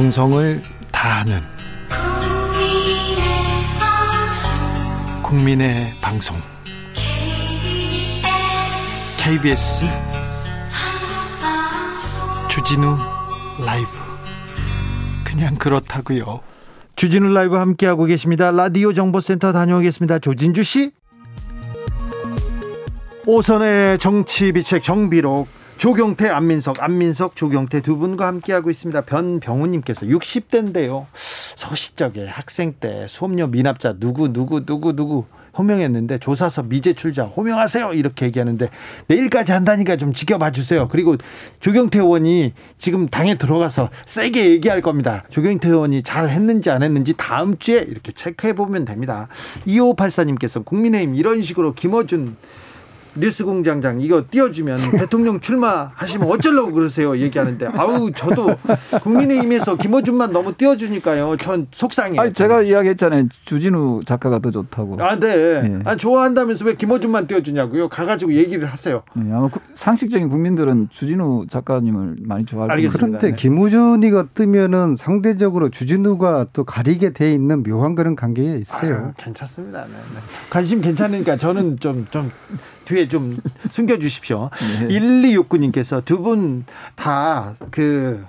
정성을 다하는 국민의 방송 KBS 주진우 라이브 그냥 그렇다고요. 주진우 라이브 함께하고 계십니다. 라디오 정보센터 다녀오겠습니다. 조진주 씨. 오선의 정치 비책 정비록 조경태 안민석 안민석 조경태 두 분과 함께하고 있습니다. 변병우님께서 60대인데요. 서시적에 학생 때 수업료 미납자 누구 누구 누구 누구 호명했는데 조사서 미제출자 호명하세요 이렇게 얘기하는데 내일까지 한다니까 좀 지켜봐 주세요. 그리고 조경태 의원이 지금 당에 들어가서 세게 얘기할 겁니다. 조경태 의원이 잘 했는지 안 했는지 다음 주에 이렇게 체크해 보면 됩니다. 2584님께서 국민의힘 이런 식으로 김어준 뉴스공장장 이거 띄워주면 대통령 출마하시면 어쩌려고 그러세요 얘기하는데 아우 저도 국민의힘에서 김어준만 너무 띄워주니까요 전 속상해요. 아니 제가 이야기했잖아요 주진우 작가가 더 좋다고. 아 네. 네. 아, 좋아한다면서 왜 김어준만 띄워주냐고요? 가가지고 얘기를 하세요. 네, 아마 상식적인 국민들은 주진우 작가님을 많이 좋아할 겁니다. 그런데 네. 김우준이가 뜨면은 상대적으로 주진우가 또 가리게 돼 있는 묘한 그런 관계가 있어요. 아, 괜찮습니다. 네, 네. 관심 괜찮으니까 저는 좀좀 좀 뒤에 좀 숨겨주십시오. 네. 1269님께서 두 분 다 그,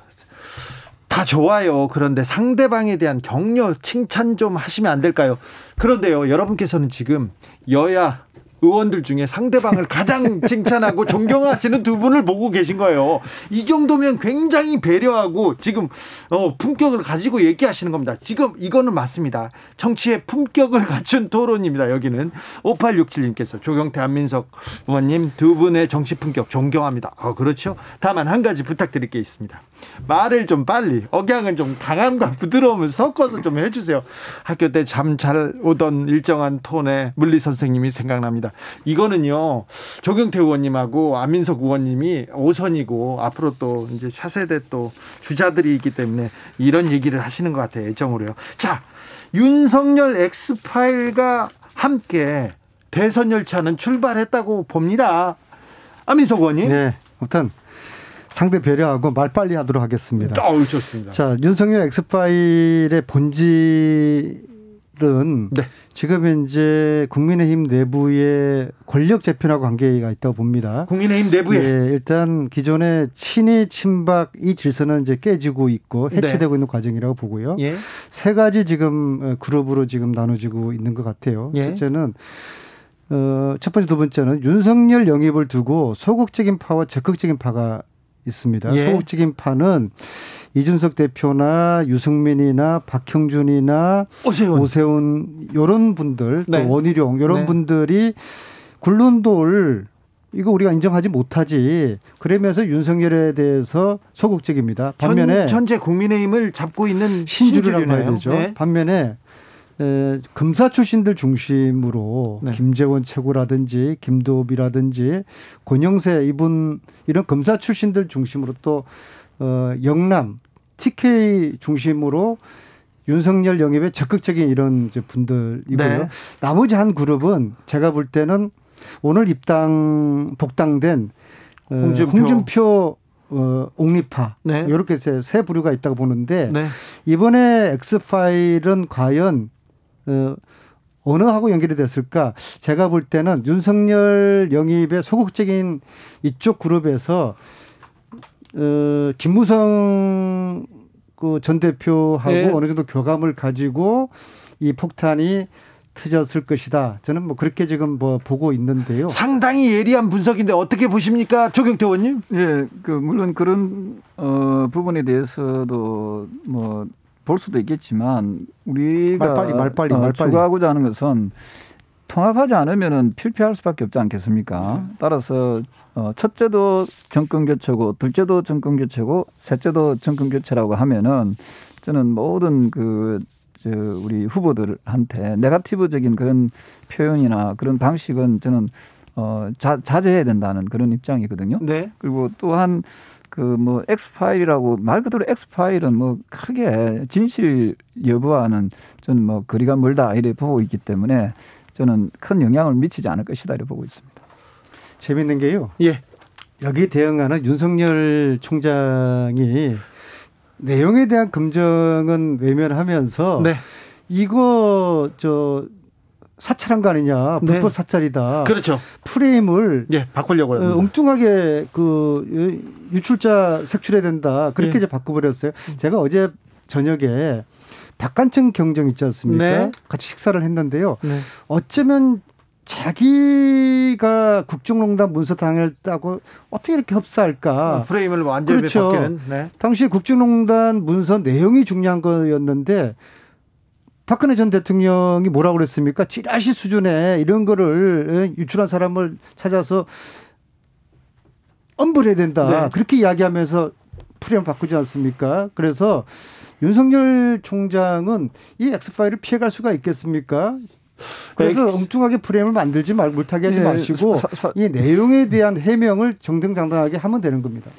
다 좋아요. 그런데 상대방에 대한 격려, 칭찬 좀 하시면 안 될까요? 그런데요, 여러분께서는 지금 여야 의원들 중에 상대방을 가장 칭찬하고 존경하시는 두 분을 보고 계신 거예요. 이 정도면 굉장히 배려하고 지금 어, 품격을 가지고 얘기하시는 겁니다. 지금 이거는 맞습니다. 정치의 품격을 갖춘 토론입니다. 여기는 5867님께서 조경태 안민석 의원님 두 분의 정치 품격 존경합니다. 어, 그렇죠. 다만 한 가지 부탁드릴 게 있습니다. 말을 좀 빨리 억양은 좀 강함과 부드러움을 섞어서 좀 해주세요. 학교 때 잠 잘 오던 일정한 톤의 물리 선생님이 생각납니다. 이거는요 조경태 의원님하고 안민석 의원님이 오선이고 앞으로 또 이제 차세대 또 주자들이 있기 때문에 이런 얘기를 하시는 것 같아요 애정으로요. 자 윤석열 엑스파일과 함께 대선 열차는 출발했다고 봅니다. 안민석 의원님. 네. 아무튼 상대 배려하고 말 빨리 하도록 하겠습니다. 어, 좋습니다. 자, 윤석열 엑스파일의 본질 은 네. 지금 현재 국민의힘 내부의 권력 재편하고 관계가 있다고 봅니다. 국민의힘 내부에 예, 일단 기존의 친이 친박 이 질서는 이제 깨지고 있고 해체되고 네. 있는 과정이라고 보고요. 예. 세 가지 지금 그룹으로 지금 나눠지고 있는 것 같아요. 예. 첫째는 어, 첫 번째, 두 번째는 윤석열 영입을 두고 소극적인 파와 적극적인 파가 있습니다. 예. 소극적인 파는 이준석 대표나 유승민이나 박형준이나 오세훈, 오세훈 요런 분들 네. 또 원희룡 요런 네. 분들이 굴론돌 이거 우리가 인정하지 못하지. 그러면서 윤석열에 대해서 소극적입니다. 반면에 현, 재 국민의힘을 잡고 있는 신주류라고 해야 되죠. 네. 반면에 에, 검사 출신들 중심으로 네. 김재원 최고라든지 김도비라든지 권영세 이분 이런 검사 출신들 중심으로 또 어, 영남 TK 중심으로 윤석열 영입에 적극적인 이런 분들이고요. 네. 나머지 한 그룹은 제가 볼 때는 오늘 입당 복당된 어, 홍준표, 홍준표 어, 옹립파 네. 이렇게 세 부류가 있다고 보는데 네. 이번에 엑스 파일은 과연 어, 어느 하고 연결이 됐을까? 제가 볼 때는 윤석열 영입의 소극적인 이쪽 그룹에서 어, 김무성 그전 대표하고 네. 어느 정도 교감을 가지고 이 폭탄이 터졌을 것이다. 저는 뭐 그렇게 지금 뭐 보고 있는데요. 상당히 예리한 분석인데 어떻게 보십니까, 조경태 의원님? 예, 그 물론 그런 어 부분에 대해서도 뭐 볼 수도 있겠지만 우리가 말빨리 말빨리 어, 말빨리 추구하고자 하는 것은 통합하지 않으면은 필패할 수밖에 없지 않겠습니까? 따라서 어, 첫째도 정권 교체고 둘째도 정권 교체고 셋째도 정권 교체라고 하면은 저는 모든 그저 우리 후보들한테 네가티브적인 그런 표현이나 그런 방식은 저는 어 자, 자제해야 된다는 그런 입장이거든요. 네. 그리고 또한 그 뭐 엑스파일이라고 말 그대로 엑스파일은 뭐 크게 진실 여부와는 저는 뭐 거리가 멀다 이래 보고 있기 때문에 저는 큰 영향을 미치지 않을 것이다 이렇게 보고 있습니다. 재밌는 게요. 예. 여기 대응하는 윤석열 총장이 내용에 대한 검증은 외면하면서 네. 이거 저 사찰한 거 아니냐 네. 불법 네. 사찰이다. 그렇죠. 프레임을 예 바꾸려고 어, 엉뚱하게 그 유출자 색출해야 된다. 그렇게 예. 이제 바꿔버렸어요. 음. 제가 어제 저녁에 닭간증 경정 있지 않습니까? 네. 같이 식사를 했는데요. 네. 어쩌면 자기가 국정농단 문서 당했다고 어떻게 이렇게 흡사할까? 어, 프레임을 완전히 그렇죠. 바뀌는. 네. 당시 국정농단 문서 내용이 중요한 거였는데 박근혜 전 대통령이 뭐라고 그랬습니까? 찌라시 수준의 이런 거를 유출한 사람을 찾아서 엄벌해야 된다. 네. 그렇게 이야기하면서 프레임 바꾸지 않습니까? 그래서 윤석열 총장은 이 엑스파일을 피해갈 수가 있겠습니까? 그래서 엑... 엉뚱하게 프레임을 만들지 말 못하게 하지 예, 마시고 사, 사, 이 내용에 대한 해명을 정정당당하게 하면 되는 겁니다.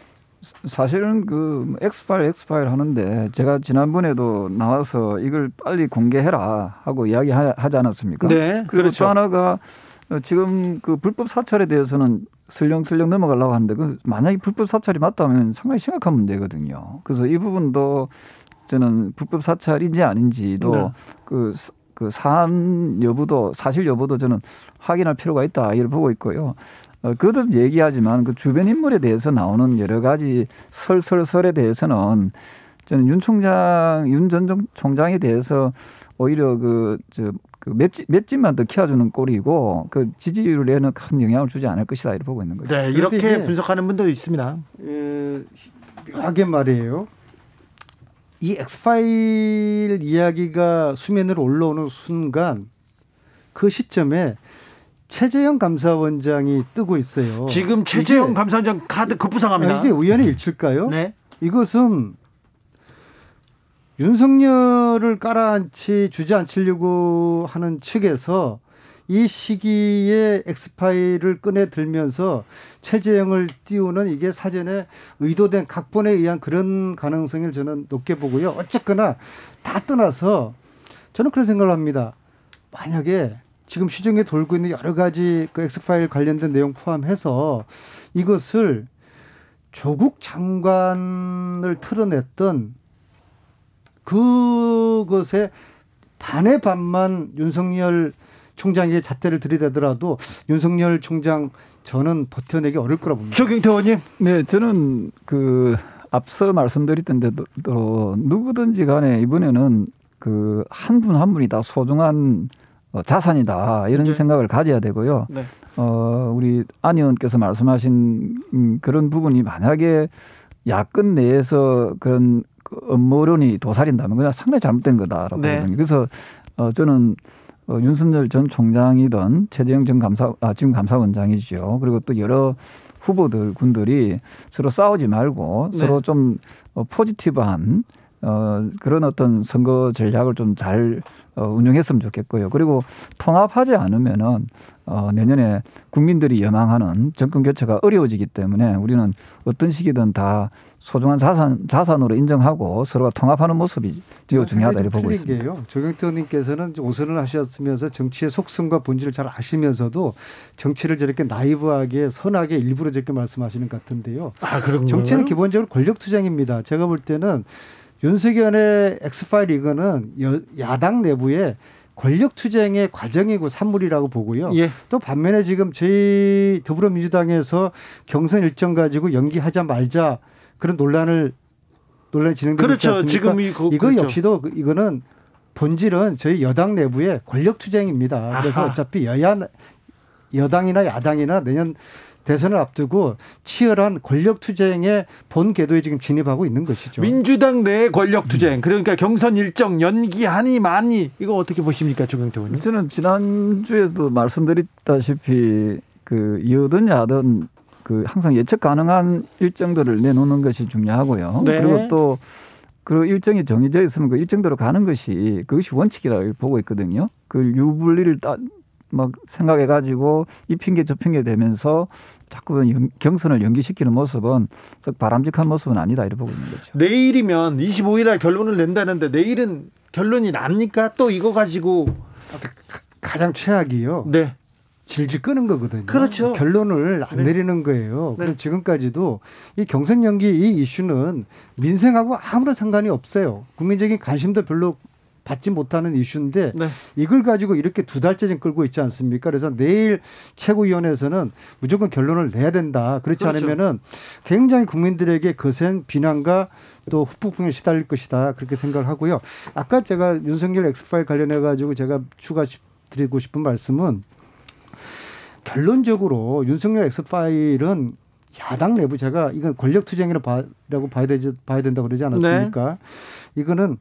사실은 그 엑스파일 엑스파일 하는데 제가 지난번에도 나와서 이걸 빨리 공개해라 하고 이야기하지 않았습니까? 네. 그렇죠. 또 하나가 지금 그 불법 사찰에 대해서는 슬렁슬렁 넘어가려고 하는데 그 만약에 불법 사찰이 맞다면 상당히 심각한 문제거든요. 그래서 이 부분도 저는 불법 사찰인지 아닌지도 네. 그, 그 사안 여부도 사실 여부도 저는 확인할 필요가 있다 이를 보고 있고요. 어, 거듭 얘기하지만 그 주변 인물에 대해서 나오는 여러 가지 설설설에 대해서는 저는 윤 총장, 윤 전 총장에 대해서 오히려 그, 저, 그 맵집, 맵집만 더 키워주는 꼴이고 그 지지율에는 큰 영향을 주지 않을 것이다 이렇게 보고 있는 거죠. 네, 이렇게 분석하는 분도 있습니다. 에, 묘하게 말이에요. 이 엑스파일 이야기가 수면으로 올라오는 순간 그 시점에 최재형 감사원장이 뜨고 있어요. 지금 최재형 감사원장 카드 급부상합니다. 이게 우연의 일치일까요? 네. 이것은 윤석열을 깔아앉히 주저앉히려고 하는 측에서 이 시기에 엑스파일을 꺼내 들면서 최재형을 띄우는 이게 사전에 의도된 각본에 의한 그런 가능성을 저는 높게 보고요. 어쨌거나 다 떠나서 저는 그런 생각을 합니다. 만약에 지금 시중에 돌고 있는 여러 가지 그 엑스파일 관련된 내용 포함해서 이것을 조국 장관을 틀어냈던 그것에 반의 반만 윤석열 총장의 잣대를 들이대더라도 윤석열 총장 저는 버텨내기 어려울 거라 봅니다. 조경태 의원님. 네, 저는 그 앞서 말씀드렸던 대로 누구든지 간에 이번에는 그 한 분 한 분이 다 소중한 어, 자산이다 이런 네. 생각을 가져야 되고요. 네. 어, 우리 안 의원께서 말씀하신 음, 그런 부분이 만약에 야권 내에서 그런 그 음모론이 도살인다면 그냥 상당히 잘못된 거다라고 네. 보거든요. 그래서 어, 저는 어, 윤석열 전 총장이든 최재형 전 감사 아, 지금 감사원장이죠. 그리고 또 여러 후보들 군들이 서로 싸우지 말고 네. 서로 좀 어, 포지티브한 어, 그런 어떤 선거 전략을 좀잘 어, 운영했으면 좋겠고요. 그리고 통합하지 않으면은 어, 내년에 국민들이 여망하는 정권 교체가 어려워지기 때문에 우리는 어떤 시기든 다 소중한 자산 자산으로 인정하고 서로가 통합하는 모습이 매우 중요하다 이렇게 보고 있습니다. 게요. 조경태 의원님께서는 오선을 하셨으면서 정치의 속성과 본질을 잘 아시면서도 정치를 저렇게 나이브하게 선하게 일부러 저렇게 말씀하시는 것 같은데요. 아, 정치는 기본적으로 권력 투쟁입니다. 제가 볼 때는 윤석열의 엑스파일 이거는 야당 내부에 권력 투쟁의 과정이고 산물이라고 보고요. 예. 또 반면에 지금 저희 더불어민주당에서 경선 일정 가지고 연기하자 말자 그런 논란을 논란이 진행되고 그렇죠. 있지 않습니까? 지금 이거, 이거 그렇죠. 역시도 그 이거는 본질은 저희 여당 내부의 권력 투쟁입니다. 그래서 아하. 어차피 여야 여당이나 야당이나 내년 대선을 앞두고 치열한 권력 투쟁의 본 궤도에 지금 진입하고 있는 것이죠. 민주당 내 권력 투쟁 그러니까 경선 일정 연기하니 많이 이거 어떻게 보십니까, 조경태 의원님? 저는 지난 주에도 말씀드렸다시피 그 여든 야든 그 항상 예측 가능한 일정들을 내놓는 것이 중요하고요. 네. 그리고 또 그 일정이 정해져 있으면 그 일정대로 가는 것이 그것이 원칙이라고 보고 있거든요. 그 유불리를 따 막 생각해 가지고 이 핑계 저 핑계 되면서 자꾸 경선을 연기시키는 모습은 썩 바람직한 모습은 아니다 이렇게 보고 있는 거죠. 내일이면 25일 날 결론을 낸다는데 내일은 결론이 납니까? 또 이거 가지고 가장 최악이요. 네. 질질 끄는 거거든요. 그렇죠. 결론을 안 네. 내리는 거예요. 네. 그래서 지금까지도 이 경선 연기 이 이슈는 민생하고 아무런 상관이 없어요. 국민적인 관심도 별로 받지 못하는 이슈인데 네. 이걸 가지고 이렇게 두 달째 지금 끌고 있지 않습니까? 그래서 내일 최고위원회에서는 무조건 결론을 내야 된다. 그렇지 그렇죠. 않으면은 굉장히 국민들에게 거센 비난과 또 후폭풍에 시달릴 것이다. 그렇게 생각을 하고요. 아까 제가 윤석열 엑스파일 관련해 가지고 제가 추가 드리고 싶은 말씀은 결론적으로 윤석열 엑스파일은 야당 내부 제가 이건 권력 투쟁이라고 봐야 되지 봐야 된다고 그러지 않았습니까? 네. 이거는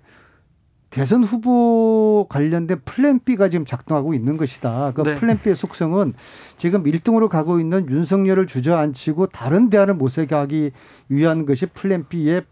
대선 후보 관련된 plan B가 지금 작동하고 있는 것이다. 그 네. Plan B의 속성은 지금 1등으로 가고 있는 윤석열을 주저앉히고 다른 대안을 모색하기 게 위한 것이 plan B의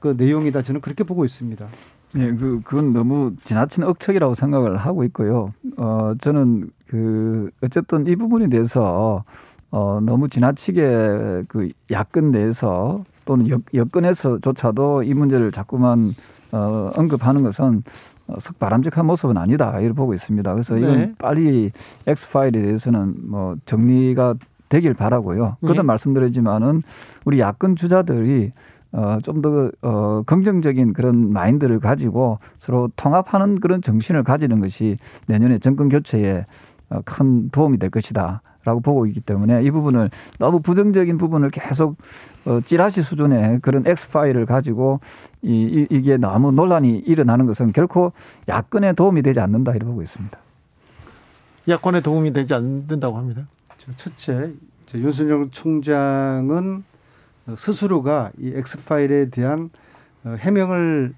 그 내용이다. 저는 그렇게 보고 있습니다. 네, 그 그건 너무 지나친 억측이라고 생각을 하고 있고요. 어 저는 그 어쨌든 이 부분에 대해서 어 너무 지나치게 그 야권 내에서 또는 여, 여권에서조차도 이 문제를 자꾸만 어, 언급하는 것은 어, 썩 바람직한 모습은 아니다 이렇게 보고 있습니다. 그래서 이건 네. 빨리 엑스 파일에 대해서는 뭐 정리가 되길 바라고요. 그도 네. 말씀드리지만은 우리 야권 주자들이 어, 좀 더, 어, 긍정적인 그런 마인드를 가지고 서로 통합하는 그런 정신을 가지는 것이 내년에 정권 교체에 어, 큰 도움이 될 것이다. 라고 보고 있기 때문에 이 부분을 너무 부정적인 부분을 계속 어, 찌라시 수준의 그런 엑스파일을 가지고 이, 이, 게 너무 논란이 일어나는 것은 결코 야권에 도움이 되지 않는다 이렇게 보고 있습니다. 야권에 도움이 되지 않는다고 합니다. 첫째, 윤석열 총장은 스스로가 이 엑스파일에 대한 어, 해명을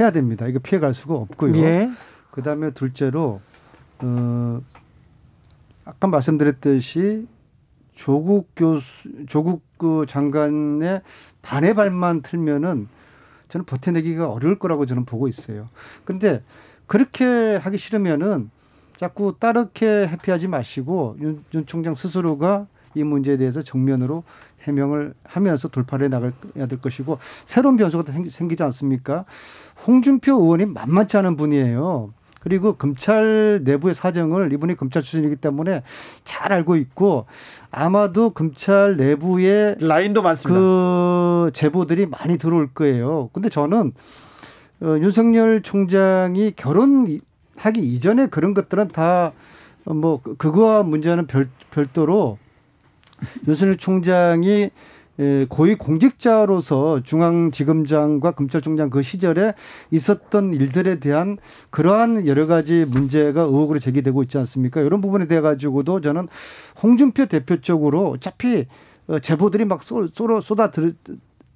해야 됩니다. 이거 피해갈 수가 없고요. 예. 그 다음에 둘째로 어, 아까 말씀드렸듯이 조국 교수, 조국 그 장관의 반의 발만 틀면은 저는 버텨내기가 어려울 거라고 저는 보고 있어요. 근데 그렇게 하기 싫으면은 자꾸 따르게 회피하지 마시고 윤, 윤 총장 스스로가 이 문제에 대해서 정면으로 해명을 하면서 돌파를 해 나가야 될 것이고 새로운 변수가 생기지 않습니까? 홍준표 의원이 만만치 않은 분이에요. 그리고 검찰 내부의 사정을 이분이 검찰 출신이기 때문에 잘 알고 있고 아마도 검찰 내부에 라인도 많습니다. 그 제보들이 많이 들어올 거예요. 근데 저는 어, 윤석열 총장이 결혼하기 이전에 그런 것들은 다 뭐 그거와 문제는 별, 별도로 윤석열 총장이 예, 고위 공직자로서 중앙지검장과 검찰총장 그 시절에 있었던 일들에 대한 그러한 여러 가지 문제가 의혹으로 제기되고 있지 않습니까? 이런 부분에 대해 가지고도 저는 홍준표 대표 쪽으로 어차피 어, 제보들이 막 쏟아 쏟아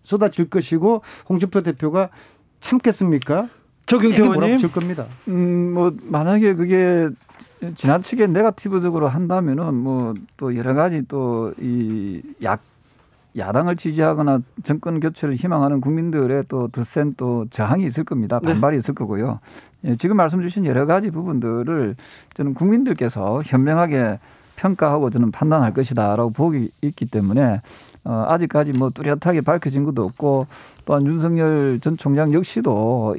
쏟아질 것이고 홍준표 대표가 참겠습니까? 조경태원님 겁니다. 음, 뭐 만약에 그게 지나치게 네가티브적으로 한다면은 뭐 또 여러 가지 또 이 약 야당을 지지하거나 정권 교체를 희망하는 국민들의 또 드센 또 저항이 있을 겁니다. 네. 반발이 네. 있을 거고요. 예, 지금 말씀 주신 여러 가지 부분들을 저는 국민들께서 현명하게 평가하고 저는 판단할 것이다라고 보기 있기 때문에 어, 아직까지 뭐 뚜렷하게 밝혀진 것도 없고 또한 윤석열 전 총장 역시도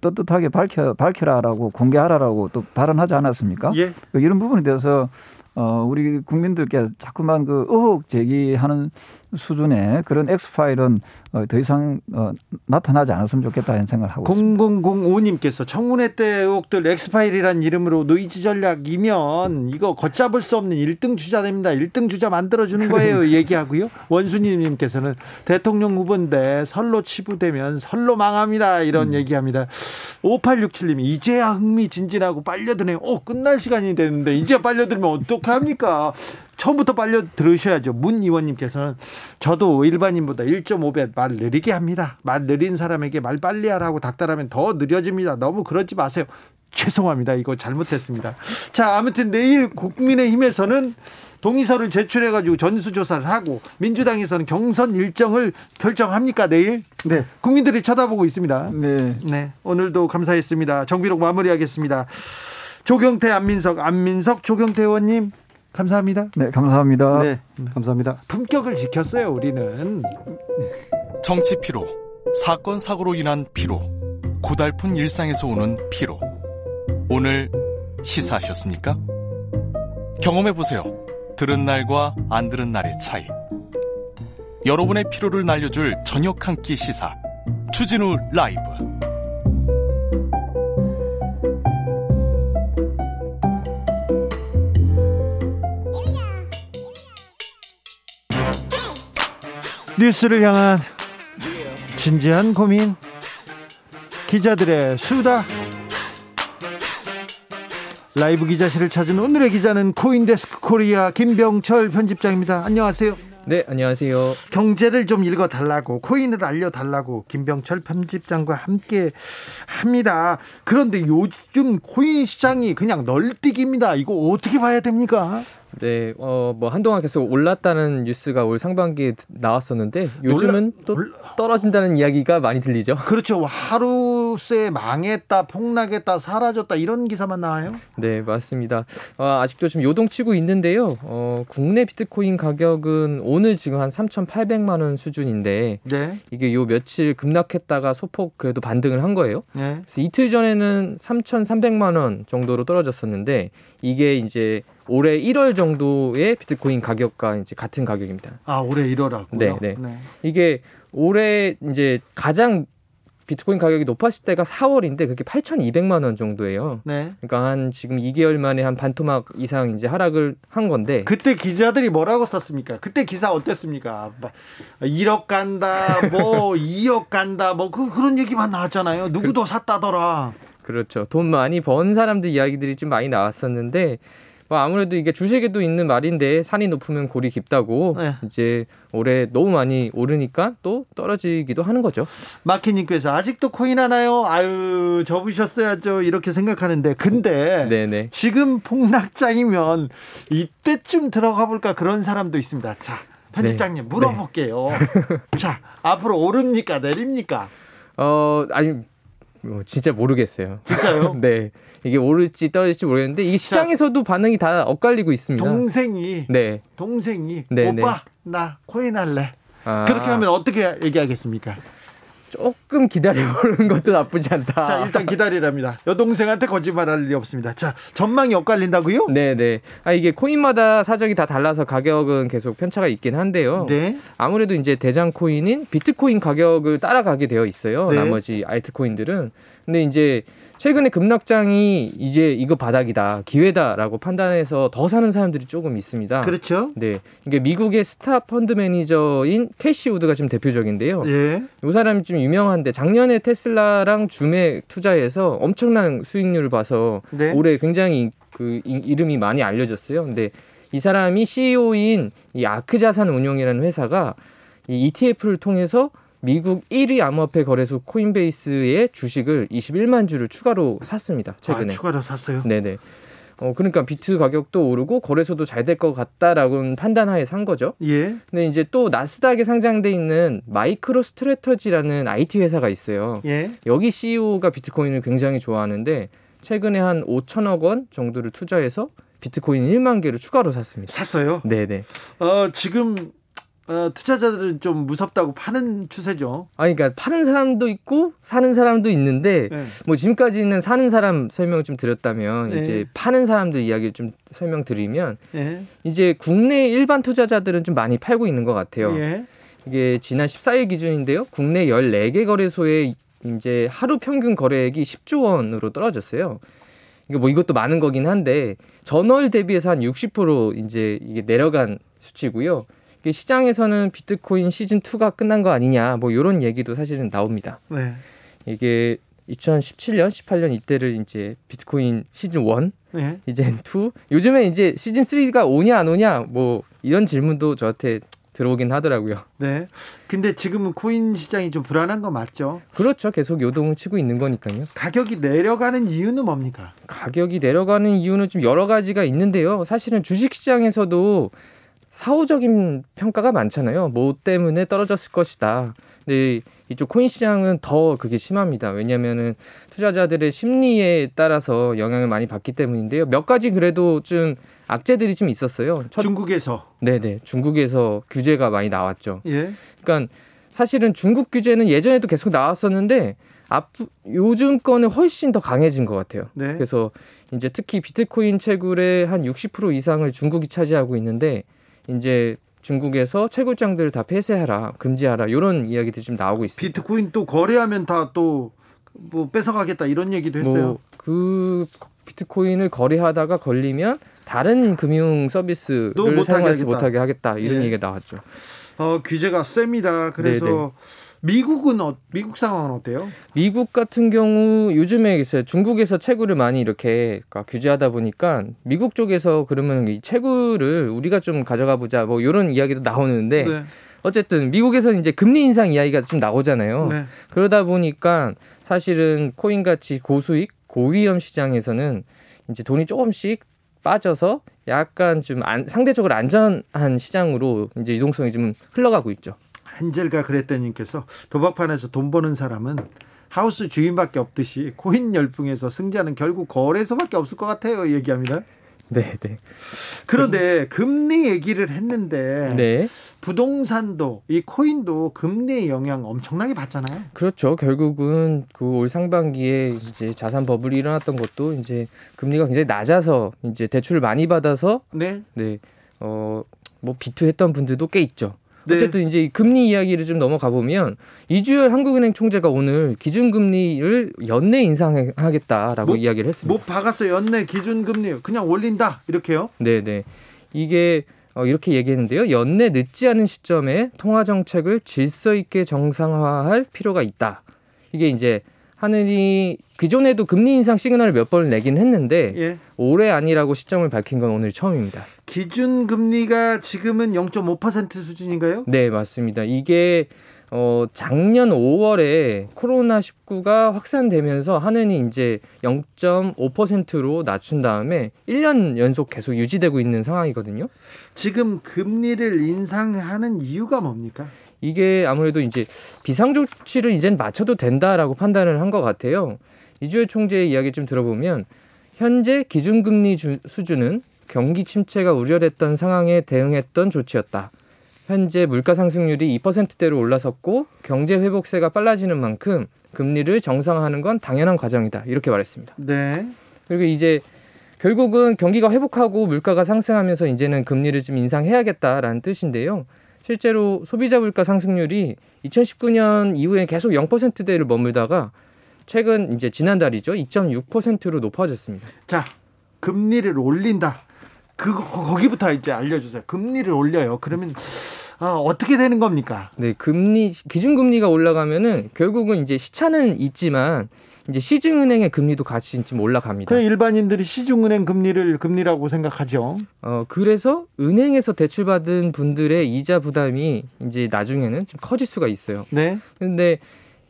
떳떳하게 밝혀 밝혀라라고 공개하라라고 또 발언하지 않았습니까? 예. 이런 부분에 대해서 어, 우리 국민들께 자꾸만 그 의혹 제기하는 수준의 그런 엑스파일은 어, 더 이상 어, 나타나지 않았으면 좋겠다 는 생각을 하고 있습니다. 0005님께서 청문회 때 의혹들 엑스파일이란 이름으로 노이즈 전략이면 이거 걷잡을 수 없는 1등 주자 됩니다. 1등 주자 만들어주는 거예요. 얘기하고요. 원순이님께서는 대통령 후보인데 설로 치부되면 설로 망합니다. 이런 음. 얘기합니다. 5867님이 이제야 흥미진진하고 빨려드네요. 오, 끝날 시간이 되는데 이제 빨려들면 어떡합니까? 처음부터 빨려 들으셔야죠. 문 의원님께서는 저도 일반인보다 1.5배 말 느리게 합니다. 말 느린 사람에게 말 빨리 하라고 닥달하면 더 느려집니다. 너무 그러지 마세요. 죄송합니다. 이거 잘못했습니다. 자, 아무튼 내일 국민의힘에서는 동의서를 제출해 가지고 전수조사를 하고 민주당에서는 경선 일정을 결정합니까 내일? 네. 국민들이 쳐다보고 있습니다. 네. 네. 오늘도 감사했습니다. 정비록 마무리하겠습니다. 조경태, 안민석, 안민석, 조경태 의원님 감사합니다. 네, 감사합니다. 네, 감사합니다. 품격을 지켰어요, 우리는. 정치 피로, 사건 사고로 인한 피로, 고달픈 일상에서 오는 피로. 오늘 시사하셨습니까? 경험해 보세요. 들은 날과 안 들은 날의 차이. 여러분의 피로를 날려줄 저녁 한 끼 시사. 추진우 라이브. 뉴스를 향한 진지한 고민. 기자들의 수다. 라이브 기자실을 찾은 오늘의 기자는 코인데스크 코리아 김병철 편집장입니다. 안녕하세요. 네, 안녕하세요. 경제를 좀 읽어 달라고 코인을 알려 달라고 김병철 편집장과 함께 합니다. 그런데 요즘 코인 시장이 그냥 널뛰기입니다. 이거 어떻게 봐야 됩니까? 네, 어, 뭐 한동안 계속 올랐다는 뉴스가 올 상반기에 나왔었는데 요즘은 올라, 또 떨어진다는 이야기가 많이 들리죠. 그렇죠. 하루 새 망했다, 폭락했다, 사라졌다 이런 기사만 나와요. 네, 맞습니다. 어, 아직도 좀 요동치고 있는데요. 어, 국내 비트코인 가격은 오늘 지금 한 3,800만 원 수준인데 네. 이게 요 며칠 급락했다가 소폭 그래도 반등을 한 거예요. 네. 그래서 이틀 전에는 3,300만 원 정도로 떨어졌었는데 이게 이제 올해 1월 정도의 비트코인 가격과 이제 같은 가격입니다. 아, 올해 1월하고요. 네, 네, 네. 이게 올해 이제 가장 비트코인 가격이 높았을 때가 4월인데 그게 8,200만 원 정도예요. 네. 그러니까 한 지금 2개월 만에 한 반토막 이상 이제 하락을 한 건데 그때 기자들이 뭐라고 썼습니까? 그때 기사 어땠습니까? 1억 간다, 뭐 2억 간다, 뭐 그, 그런 얘기만 나왔잖아요. 누구도 그, 샀다더라. 그렇죠. 돈 많이 번 사람들 이야기들이 좀 많이 나왔었는데 뭐 아무래도 이게 주식에도 있는 말인데 산이 높으면 골이 깊다고 네. 이제 올해 너무 많이 오르니까 또 떨어지기도 하는 거죠. 마키님께서 아직도 코인 하나요? 아유 접으셨어야죠 이렇게 생각하는데 근데 네네. 지금 폭락장이면 이때쯤 들어가 볼까 그런 사람도 있습니다. 자 편집장님 네. 물어볼게요. 네. 자 앞으로 오릅니까 내립니까? 어 아니 뭐 진짜 모르겠어요. 진짜요? 네. 이게 오를지 떨어질지 모르겠는데 이게 시장에서도 반응이 다 엇갈리고 있습니다. 동생이 네. 동생이 네, 오빠 네. 나 코인 할래. 아. 그렇게 하면 어떻게 얘기하겠습니까? 조금 기다려보는 것도 나쁘지 않다. 자, 일단 기다리랍니다. 여동생한테 거짓말할 리 없습니다. 자, 전망이 엇갈린다고요? 네, 네. 아, 이게 코인마다 사정이 다 달라서 가격은 계속 편차가 있긴 한데요. 네. 아무래도 이제 대장 코인인 비트코인 가격을 따라가게 되어 있어요. 네. 나머지 알트코인들은. 근데 이제 최근에 급락장이 이제 이거 바닥이다, 기회다라고 판단해서 더 사는 사람들이 조금 있습니다. 그렇죠. 네. 이게 미국의 스타 펀드 매니저인 캐시 우드가 지금 대표적인데요. 예. 이 사람이 좀 유명한데 작년에 테슬라랑 줌에 투자해서 엄청난 수익률을 봐서 네. 올해 굉장히 그 이름이 많이 알려졌어요. 근데 이 사람이 CEO인 이 아크 자산 운용이라는 회사가 이 ETF를 통해서 미국 1위 암호화폐 거래소 코인베이스의 주식을 21만 주를 추가로 샀습니다. 최근에. 아, 추가로 샀어요? 네네. 어, 그러니까 비트 가격도 오르고 거래소도 잘 될 것 같다라고 판단하에 산 거죠. 예. 근데 이제 또 나스닥에 상장돼 있는 마이크로 스트레터지라는 IT 회사가 있어요. 예. 여기 CEO가 비트코인을 굉장히 좋아하는데 최근에 한 5천억 원 정도를 투자해서 비트코인 1만 개를 추가로 샀습니다. 샀어요? 네네. 어, 지금 어, 투자자들은 좀 무섭다고 파는 추세죠. 아, 그러니까 파는 사람도 있고 사는 사람도 있는데 네. 뭐 지금까지는 사는 사람 설명 좀 드렸다면 네. 이제 파는 사람들 이야기를 좀 설명드리면 네. 이제 국내 일반 투자자들은 좀 많이 팔고 있는 것 같아요. 예. 이게 지난 14일 기준인데요. 국내 14개 거래소의 이제 하루 평균 거래액이 10조 원으로 떨어졌어요. 이게 뭐 이것도 많은 거긴 한데 전월 대비해서 한 60% 이제 이게 내려간 수치고요. 시장에서는 비트코인 시즌 2가 끝난 거 아니냐 뭐 이런 얘기도 사실은 나옵니다. 네. 이게 2017년, 18년 이때를 이제 비트코인 시즌 1, 네. 이제 2, 요즘에 이제 시즌 3가 오냐 안 오냐 뭐 이런 질문도 저한테 들어오긴 하더라고요. 네. 근데 지금은 코인 시장이 좀 불안한 거 맞죠? 그렇죠. 계속 요동을 치고 있는 거니까요. 가격이 내려가는 이유는 뭡니까? 가격이 내려가는 이유는 좀 여러 가지가 있는데요. 사실은 주식 시장에서도 사후적인 평가가 많잖아요. 뭐 때문에 떨어졌을 것이다. 근데 이쪽 코인 시장은 더 그게 심합니다. 왜냐하면은 투자자들의 심리에 따라서 영향을 많이 받기 때문인데요. 몇 가지 그래도 좀 악재들이 좀 있었어요. 첫, 중국에서. 네네. 중국에서 규제가 많이 나왔죠. 예. 그러니까 사실은 중국 규제는 예전에도 계속 나왔었는데 앞 요즘 거는 훨씬 더 강해진 것 같아요. 네. 그래서 이제 특히 비트코인 채굴의 한 60% 이상을 중국이 차지하고 있는데 이제 중국에서 채굴장들을 다 폐쇄하라, 금지하라 이런 이야기들이 좀 나오고 있습니다. 비트코인 또 거래하면 다 또 뭐 뺏어가겠다 이런 얘기도 했어요. 뭐 그 비트코인을 거래하다가 걸리면 다른 금융 서비스를 사용하지 못하게 하겠다 이런 네. 얘기가 나왔죠. 어, 규제가 셉니다. 그래서 네네. 네. 미국은 어, 미국 상황은 어때요? 미국 같은 경우 요즘에 있어요. 중국에서 채굴을 많이 이렇게 그러니까 규제하다 보니까 미국 쪽에서 그러면 이 채굴을 우리가 좀 가져가 보자 뭐 이런 이야기도 나오는데 네. 어쨌든 미국에서 이제 금리 인상 이야기가 좀 나오잖아요. 네. 그러다 보니까 사실은 코인 같이 고수익 고위험 시장에서는 이제 돈이 조금씩 빠져서 약간 좀 안, 상대적으로 안전한 시장으로 이제 유동성이 좀 흘러가고 있죠. 한젤과 그랬더님께서 도박판에서 돈 버는 사람은 하우스 주인밖에 없듯이 코인 열풍에서 승자는 결국 거래소밖에 없을 것 같아요. 얘기합니다. 네, 네. 그런데 금리 얘기를 했는데 네. 부동산도 이 코인도 금리의 영향 엄청나게 받잖아요. 그렇죠. 결국은 그 올 상반기에 이제 자산 버블이 일어났던 것도 이제 금리가 굉장히 낮아서 이제 대출을 많이 받아서 네. 네. 어, 뭐 비투했던 분들도 꽤 있죠. 네. 어쨌든 이제 금리 이야기를 좀 넘어가 보면 이주열 한국은행 총재가 오늘 기준금리를 연내 인상하겠다라고 뭐, 이야기를 했습니다. 뭐 박았어요. 연내 기준금리 그냥 올린다 이렇게요? 네네. 이게 어, 이렇게 얘기했는데요. 연내 늦지 않은 시점에 통화 정책을 질서 있게 정상화할 필요가 있다. 이게 이제 하늘이 그전에도 금리 인상 시그널을 몇 번을 내긴 했는데 예. 올해 아니라고 시점을 밝힌 건 오늘 처음입니다. 기준 금리가 지금은 0.5% 수준인가요? 네, 맞습니다. 이게 어, 작년 5월에 코로나19가 확산되면서 하늘이 이제 0.5%로 낮춘 다음에 1년 연속 계속 유지되고 있는 상황이거든요. 지금 금리를 인상하는 이유가 뭡니까? 이게 아무래도 이제 비상 조치를 이젠 맞춰도 된다라고 판단을 한 것 같아요. 이주열 총재의 이야기 좀 들어보면 현재 기준금리 주, 수준은 경기 침체가 우려됐던 상황에 대응했던 조치였다. 현재 물가 상승률이 2%대로 올라섰고 경제 회복세가 빨라지는 만큼 금리를 정상화하는 건 당연한 과정이다. 이렇게 말했습니다. 네. 그리고 이제 결국은 경기가 회복하고 물가가 상승하면서 이제는 금리를 좀 인상해야겠다라는 뜻인데요. 실제로 소비자 물가 상승률이 2019년 이후에 계속 0%대를 머물다가 최근 이제 지난달이죠. 2.6%로 높아졌습니다. 자, 금리를 올린다. 그 거기부터 이제 알려주세요. 금리를 올려요. 그러면 어, 어떻게 되는 겁니까? 네, 금리 기준금리가 올라가면은 결국은 이제 시차는 있지만 이제 시중은행의 금리도 같이 좀 올라갑니다. 그냥 일반인들이 시중은행 금리를 금리라고 생각하죠. 어 그래서 은행에서 대출받은 분들의 이자 부담이 이제 나중에는 좀 커질 수가 있어요. 네. 근데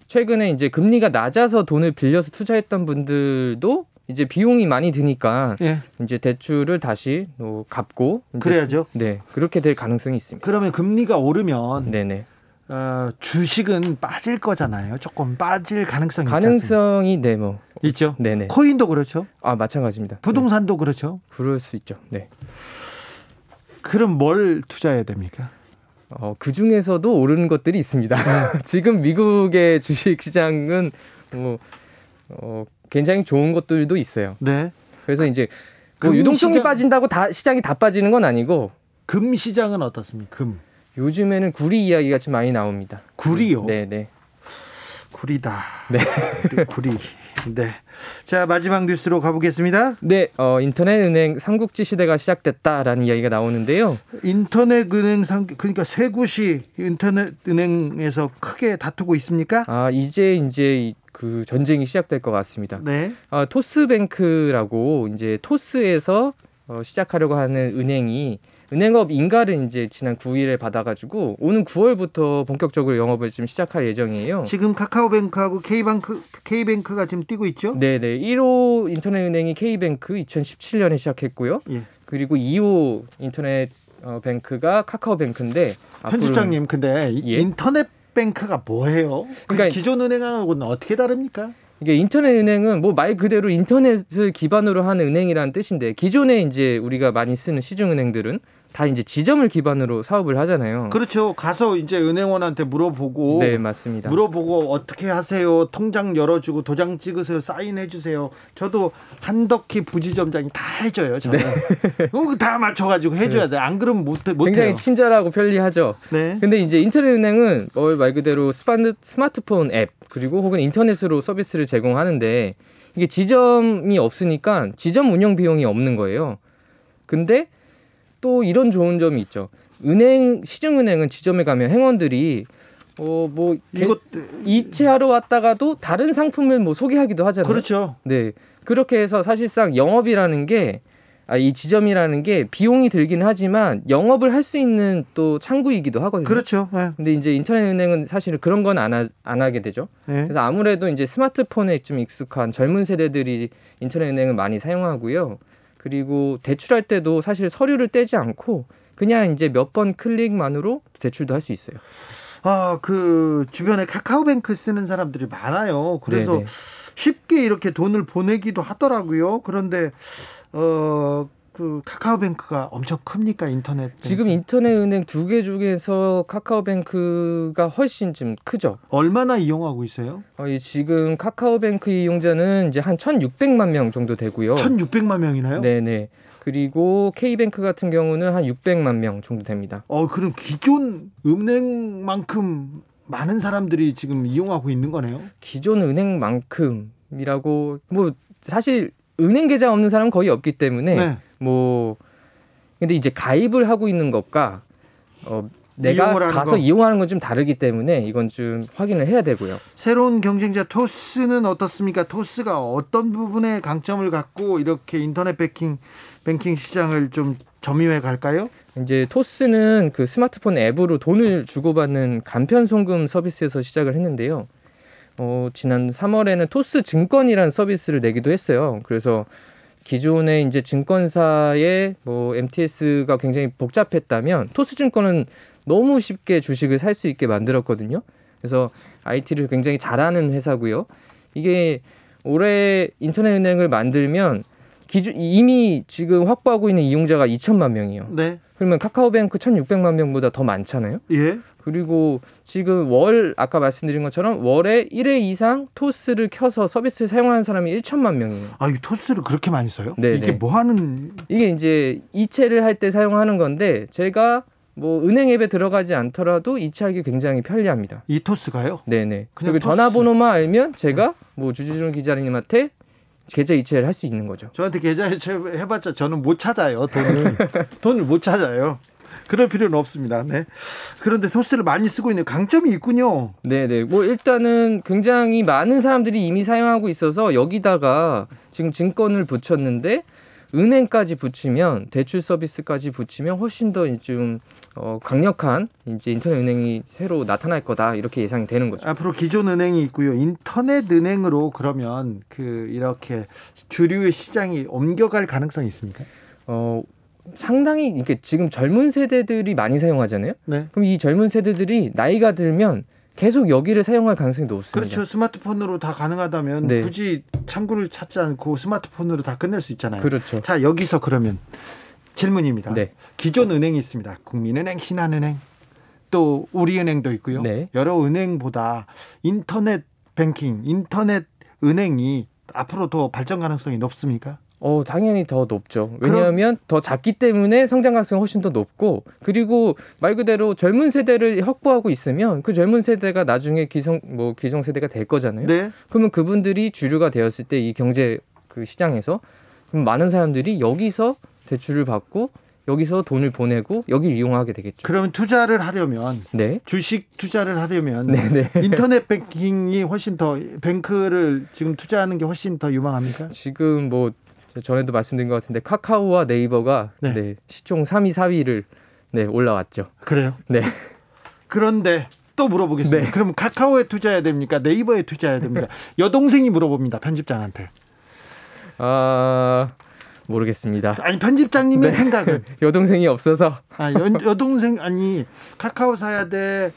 최근에 이제 금리가 낮아서 돈을 빌려서 투자했던 분들도 이제 비용이 많이 드니까 예. 이제 대출을 다시 뭐 갚고 그래야죠. 네 그렇게 될 가능성이 있습니다. 그러면 금리가 오르면 네네. 어, 주식은 빠질 거잖아요. 조금 빠질 가능성이 가능성이 네 뭐 있죠. 네네. 코인도 그렇죠. 아 마찬가지입니다. 부동산도 네. 그렇죠. 그럴 수 있죠. 네. 그럼 뭘 투자해야 됩니까? 어, 그 중에서도 오르는 것들이 있습니다. 네. 지금 미국의 주식 시장은 뭐 어, 굉장히 좋은 것들도 있어요. 네. 그래서 이제 뭐 유동성이 시장... 빠진다고 다 시장이 다 빠지는 건 아니고 금 시장은 어떻습니까? 금. 요즘에는 구리 이야기가 좀 많이 나옵니다. 구리요? 네, 네. 구리다. 네. 구리. 네. 자, 마지막 뉴스로 가보겠습니다. 네, 어, 인터넷 은행 삼국지 시대가 시작됐다라는 이야기가 나오는데요. 인터넷 은행 상 그러니까 세 곳이 인터넷 은행에서 크게 다투고 있습니까? 아, 이제 이제 그 전쟁이 시작될 것 같습니다. 네. 아, 토스뱅크라고 이제 토스에서 어, 시작하려고 하는 은행이 은행업 인가를 이제 지난 9일에 받아가지고 오는 9월부터 본격적으로 영업을 지금 시작할 예정이에요. 지금 카카오뱅크하고 K뱅크 K뱅크가 지금 뛰고 있죠? 네 네. 1호 인터넷 은행이 K뱅크 2017년에 시작했고요. 예. 그리고 2호 인터넷 어, 뱅크가 카카오뱅크인데 편집장님 근데 예? 인터넷 뱅크가 뭐예요? 그러니까 기존 은행하고는 어떻게 다릅니까? 이게 인터넷 은행은 뭐 말 그대로 인터넷을 기반으로 하는 은행이라는 뜻인데 기존에 이제 우리가 많이 쓰는 시중 은행들은 다 이제 지점을 기반으로 사업을 하잖아요. 그렇죠. 가서 이제 은행원한테 물어보고 네, 맞습니다. 물어보고 어떻게 하세요? 통장 열어 주고 도장 찍으세요. 사인해 주세요. 저도 한덕희 부지점장이 다 해 줘요. 저는 네. 다 맞춰 가지고 해 줘야 돼. 안 그러면 못 못. 굉장히 친절하고 편리하죠. 네. 근데 이제 인터넷 은행은 말 그대로 스마트폰 앱 그리고 혹은 인터넷으로 서비스를 제공하는데 이게 지점이 없으니까 지점 운영 비용이 없는 거예요. 근데 또 이런 좋은 점이 있죠. 은행 시중은행은 지점에 가면 행원들이 어 뭐 이것 이체하러 왔다가도 다른 상품을 뭐 소개하기도 하잖아요. 그렇죠. 네 그렇게 해서 사실상 영업이라는 게 아, 이 지점이라는 게 비용이 들긴 하지만 영업을 할 수 있는 또 창구이기도 하거든요. 그렇죠. 네. 근데 이제 인터넷 은행은 사실 그런 건 안 안 하게 되죠. 네. 그래서 아무래도 이제 스마트폰에 좀 익숙한 젊은 세대들이 인터넷 은행을 많이 사용하고요. 그리고 대출할 때도 사실 서류를 떼지 않고 그냥 이제 몇 번 클릭만으로 대출도 할 수 있어요. 아, 그 주변에 카카오뱅크 쓰는 사람들이 많아요. 그래서 네네. 쉽게 이렇게 돈을 보내기도 하더라고요. 그런데 어, 그 카카오뱅크가 엄청 큽니까 인터넷? 뱅크? 지금 인터넷 은행 두 개 중에서 카카오뱅크가 훨씬 좀 크죠. 얼마나 이용하고 있어요? 어, 지금 카카오뱅크 이용자는 이제 한 1,600만 명 정도 되고요. 1,600만 명이나요? 네 네. 그리고 K뱅크 같은 경우는 한 600만 명 정도 됩니다. 어, 그럼 기존 은행만큼 많은 사람들이 지금 이용하고 있는 거네요? 기존 은행만큼이라고 뭐 사실 은행 계좌 없는 사람은 거의 없기 때문에 네. 뭐 근데 이제 가입을 하고 있는 것과 어 내가 가서 거. 이용하는 건 좀 다르기 때문에 이건 좀 확인을 해야 되고요. 새로운 경쟁자 토스는 어떻습니까? 토스가 어떤 부분에 강점을 갖고 이렇게 인터넷 뱅킹 뱅킹 시장을 좀 점유해 갈까요? 이제 토스는 그 스마트폰 앱으로 돈을 주고받는 간편 송금 서비스에서 시작을 했는데요. 어, 지난 3월에는 토스 증권이라는 서비스를 내기도 했어요. 그래서 기존에 이제 증권사의 뭐 MTS가 굉장히 복잡했다면 토스증권은 너무 쉽게 주식을 살 수 있게 만들었거든요. 그래서 IT를 굉장히 잘하는 회사고요. 이게 올해 인터넷 은행을 만들면 기준 이미 지금 확보하고 있는 이용자가 2천만 명이에요. 네. 그러면 카카오뱅크 1,600만 명보다 더 많잖아요. 예. 그리고 지금 월 아까 말씀드린 것처럼 월에 1회 이상 토스를 켜서 서비스를 사용하는 사람이 1천만 명이에요. 아, 이 토스를 그렇게 많이 써요? 네. 이게 네. 뭐 하는 이게 이제 이체를 할 때 사용하는 건데 제가 뭐 은행 앱에 들어가지 않더라도 이체하기 굉장히 편리합니다. 이 토스가요? 네 네. 그리고 토스. 전화번호만 알면 제가 뭐 주주준 기자님한테 계좌 이체를 할 수 있는 거죠. 저한테 계좌 이체 해봤자 저는 못 찾아요 돈을 돈을 못 찾아요. 그럴 필요는 없습니다. 네. 그런데 토스를 많이 쓰고 있는 강점이 있군요. 네, 네. 뭐 일단은 굉장히 많은 사람들이 이미 사용하고 있어서 여기다가 지금 증권을 붙였는데 은행까지 붙이면 대출 서비스까지 붙이면 훨씬 더좀 어, 강력한 이제 인터넷 은행이 새로 나타날 거다 이렇게 예상이 되는 거죠. 앞으로 기존 은행이 있고요. 인터넷 은행으로 그러면 그 이렇게 주류의 시장이 옮겨갈 가능성이 있습니까? 어 상당히 이게 지금 젊은 세대들이 많이 사용하잖아요. 네. 그럼 이 젊은 세대들이 나이가 들면 계속 여기를 사용할 가능성이 높습니다. 그렇죠. 스마트폰으로 다 가능하다면 네. 굳이 창구를 찾지 않고 스마트폰으로 다 끝낼 수 있잖아요. 그렇죠. 자, 여기서 그러면 질문입니다. 네. 기존 은행이 있습니다. 국민은행, 신한은행, 또 우리은행도 있고요. 네. 여러 은행보다 인터넷 뱅킹, 인터넷 은행이 앞으로 더 발전 가능성이 높습니까? 어, 당연히 더 높죠. 왜냐하면 그럼... 더 작기 때문에 성장 가능성이 훨씬 더 높고 그리고 말 그대로 젊은 세대를 확보하고 있으면 그 젊은 세대가 나중에 기성 뭐 기성 세대가 될 거잖아요. 네. 그러면 그분들이 주류가 되었을 때 이 경제 그 시장에서 그럼 많은 사람들이 여기서 대출을 받고 여기서 돈을 보내고 여기를 이용하게 되겠죠. 그러면 투자를 하려면 네. 주식 투자를 하려면 네네. 네. 인터넷 뱅킹이 훨씬 더 뱅크를 지금 투자하는 게 훨씬 더 유망합니까? 지금 뭐 전에도 말씀드린 것 같은데 카카오와 네이버가 네. 네, 시총 3위, 4위를 네, 올라왔죠. 그래요? 네. 그런데 또 물어보겠습니다. 네. 그럼 카카오에 투자해야 됩니까? 네이버에 투자해야 됩니까? 여동생이 물어봅니다. 편집장한테. 아 모르겠습니다. 아니 편집장님의 네. 생각은 여동생이 없어서. 아 여, 여동생 아니 카카오 사야 돼.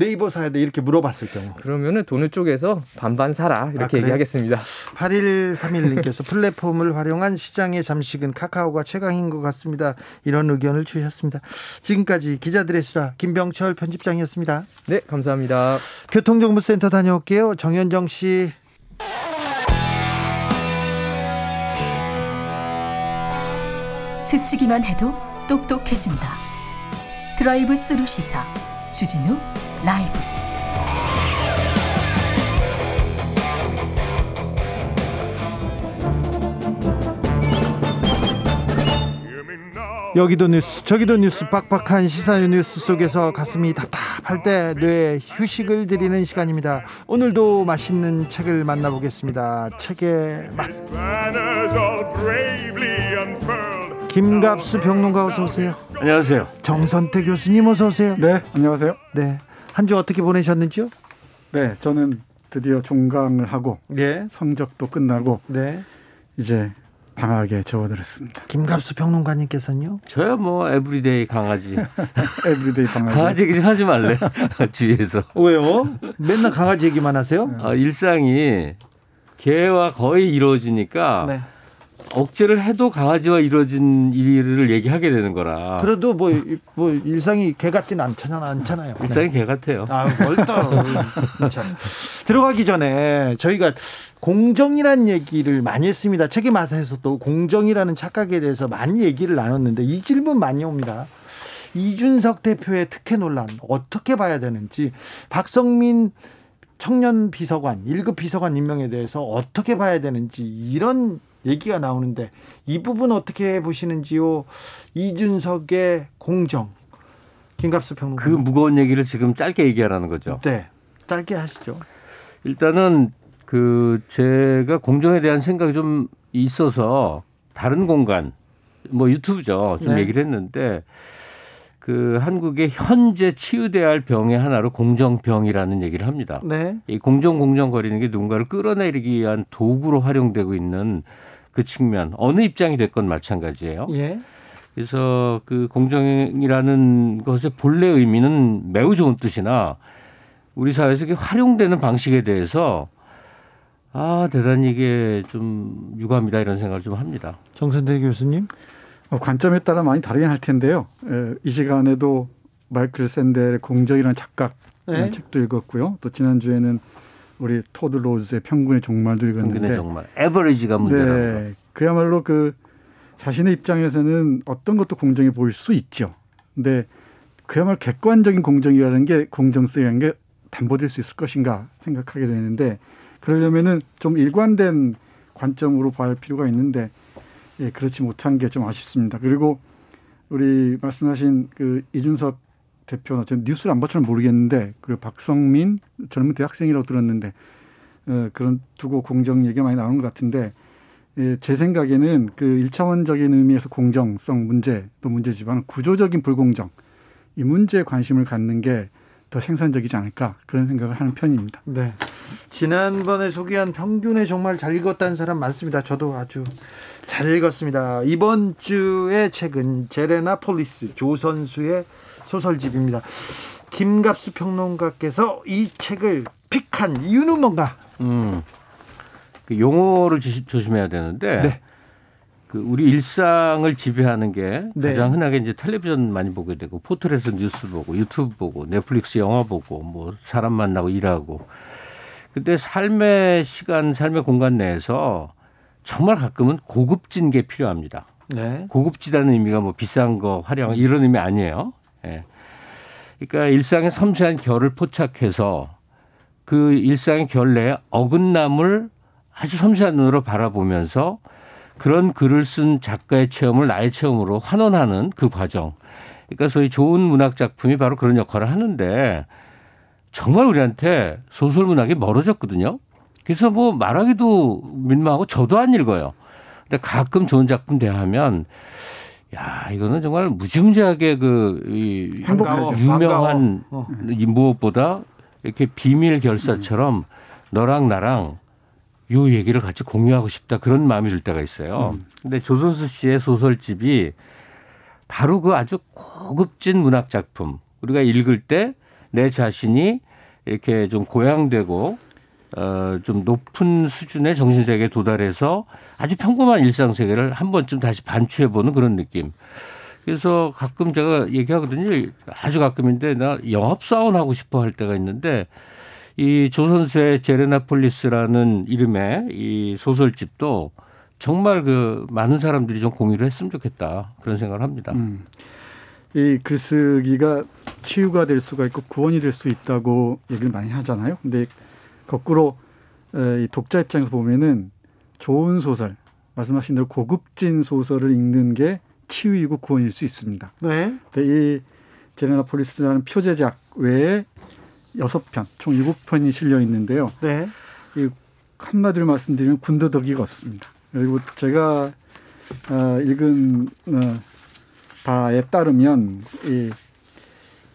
네이버 사야 돼 이렇게 물어봤을 경우 그러면은 돈을 쪼개서 반반 사라 이렇게 아, 얘기하겠습니다. 8131님께서 플랫폼을 활용한 시장의 잠식은 카카오가 최강인 것 같습니다. 이런 의견을 주셨습니다. 지금까지 기자들의 수다 김병철 편집장이었습니다. 네, 감사합니다. 교통정보센터 다녀올게요. 정현정 씨. 스치기만 해도 똑똑해진다. 드라이브 스루 시사 주진우 라이브. 여기도 뉴스 저기도 뉴스 빡빡한 시사 뉴스 속에서 가슴이 답답할 때 뇌에 휴식을 드리는 시간입니다. 오늘도 맛있는 책을 만나보겠습니다. 책의 맛. 김갑수 평론가 어서 오세요. 안녕하세요. 정선태 교수님 어서 오세요. 네 안녕하세요. 네 한 주 어떻게 보내셨는지요 네 저는 드디어 종강을 하고 예. 성적도 끝나고 네. 이제 방학에 접어들었습니다. 김갑수 평론가님께서는요? 저야 뭐 everyday 강아지. everyday 강아지. 강아지 얘기 좀 하지 말래. 주위에서. 왜요? 맨날 강아지 얘기만 하세요? 아, 일상이 개와 거의 이루어지니까 네. 억제를 해도 강아지와 이루어진 일을 얘기하게 되는 거라. 그래도 뭐, 뭐 일상이 개 같지는 않잖아, 않잖아요. 일상이 네. 개 같아요. 아, 멀다. 들어가기 전에 저희가 공정이라는 얘기를 많이 했습니다. 책임 마사에서도 공정이라는 착각에 대해서 많이 얘기를 나눴는데 이 질문 많이 옵니다. 이준석 대표의 특혜 논란 어떻게 봐야 되는지 박성민 청년 비서관, 1급 비서관 임명에 대해서 어떻게 봐야 되는지 이런 얘기가 나오는데 이 부분 어떻게 보시는지요? 이준석의 공정. 김갑수 평론가. 그 무거운 얘기를 지금 짧게 얘기하라는 거죠. 네. 짧게 하시죠. 일단은 그 제가 공정에 대한 생각이 좀 있어서 다른 공간 뭐 유튜브죠. 좀 네. 얘기를 했는데 그 한국의 현재 치유돼야 할 병의 하나로 공정병이라는 얘기를 합니다. 네. 이 공정 공정 거리는 게 누군가를 끌어내리기 위한 도구로 활용되고 있는 그 측면 어느 입장이 됐건 마찬가지예요. 예. 그래서 그 공정이라는 것의 본래 의미는 매우 좋은 뜻이나 우리 사회에서 이게 활용되는 방식에 대해서 아 대단히 이게 좀 유감이다 이런 생각을 좀 합니다. 정선태 교수님 어, 관점에 따라 많이 다르긴 할 텐데요. 에, 이 시간에도 마이클 샌델의 공정이라는 착각 네. 책도 읽었고요. 또 지난 주에는 우리 토드 로즈의 평균의 종말도 읽었는데 평균의 종말, 에버리지가 문제라고. 네, 그야말로 그 자신의 입장에서는 어떤 것도 공정해 보일 수 있죠. 근데 그야말로 객관적인 공정이라는 게 공정성이라는 게 담보될 수 있을 것인가 생각하게 되는데 그러려면은 좀 일관된 관점으로 봐야 할 필요가 있는데 예, 그렇지 못한 게 좀 아쉽습니다. 그리고 우리 말씀하신 그 이준석 대표, 저는 뉴스를 안 봐서는 모르겠는데, 그리고 박성민 젊은 대학생이라고 들었는데, 어, 그런 두고 공정 얘기가 많이 나오는 것 같은데, 예, 제 생각에는 그 일차원적인 의미에서 공정성 문제도 문제지만 구조적인 불공정, 이 문제에 관심을 갖는 게 더 생산적이지 않을까 그런 생각을 하는 편입니다. 네. 지난번에 소개한 평균의 종말 잘 읽었다는 사람 많습니다. 저도 아주 잘 읽었습니다. 이번 주의 책은 제레나 폴리스 조 선수의 소설집입니다. 김갑수 평론가께서 이 책을 픽한 이유는 뭔가? 음, 그 용어를 조심해야 되는데 네. 그 우리 일상을 지배하는 게 네. 가장 흔하게 이제 텔레비전 많이 보게 되고 포털에서 뉴스 보고 유튜브 보고 넷플릭스 영화 보고 뭐 사람 만나고 일하고 근데 삶의 시간 삶의 공간 내에서 정말 가끔은 고급진 게 필요합니다. 네. 고급지다는 의미가 뭐 비싼 거 화려한 이런 의미 아니에요. 예. 그러니까 일상의 섬세한 결을 포착해서 그 일상의 결 내에 어긋남을 아주 섬세한 눈으로 바라보면서 그런 글을 쓴 작가의 체험을 나의 체험으로 환원하는 그 과정. 그러니까 소위 좋은 문학 작품이 바로 그런 역할을 하는데 정말 우리한테 소설 문학이 멀어졌거든요. 그래서 뭐 말하기도 민망하고 저도 안 읽어요. 근데 가끔 좋은 작품 대하면 야, 이거는 정말 무지무지하게 그, 이, 반가워, 유명한 어. 이 무엇보다 이렇게 비밀 결사처럼 너랑 나랑 요 얘기를 같이 공유하고 싶다 그런 마음이 들 때가 있어요. 음. 근데 조선수 씨의 소설집이 바로 그 아주 고급진 문학 작품 우리가 읽을 때 내 자신이 이렇게 좀 고양되고 어, 좀 높은 수준의 정신 세계에 도달해서 아주 평범한 일상 세계를 한 번쯤 다시 반추해보는 그런 느낌. 그래서 가끔 제가 얘기하거든요. 아주 가끔인데 나 영업 사원 하고 싶어 할 때가 있는데 이 조선수의 제레나폴리스라는 이름의 이 소설집도 정말 그 많은 사람들이 좀 공유를 했으면 좋겠다 그런 생각을 합니다. 음. 이 글쓰기가 치유가 될 수가 있고 구원이 될 수 있다고 얘기를 많이 하잖아요. 근데 거꾸로 이 독자 입장에서 보면은 좋은 소설, 말씀하신 대로 고급진 소설을 읽는 게 치유이고 구원일 수 있습니다. 네. 이 제네나폴리스라는 표제작 외에 여섯 편, 총 일곱 편이 실려 있는데요. 네. 이 한마디로 말씀드리면 군더더기가 없습니다. 그리고 제가 어, 읽은 어, 바에 따르면 이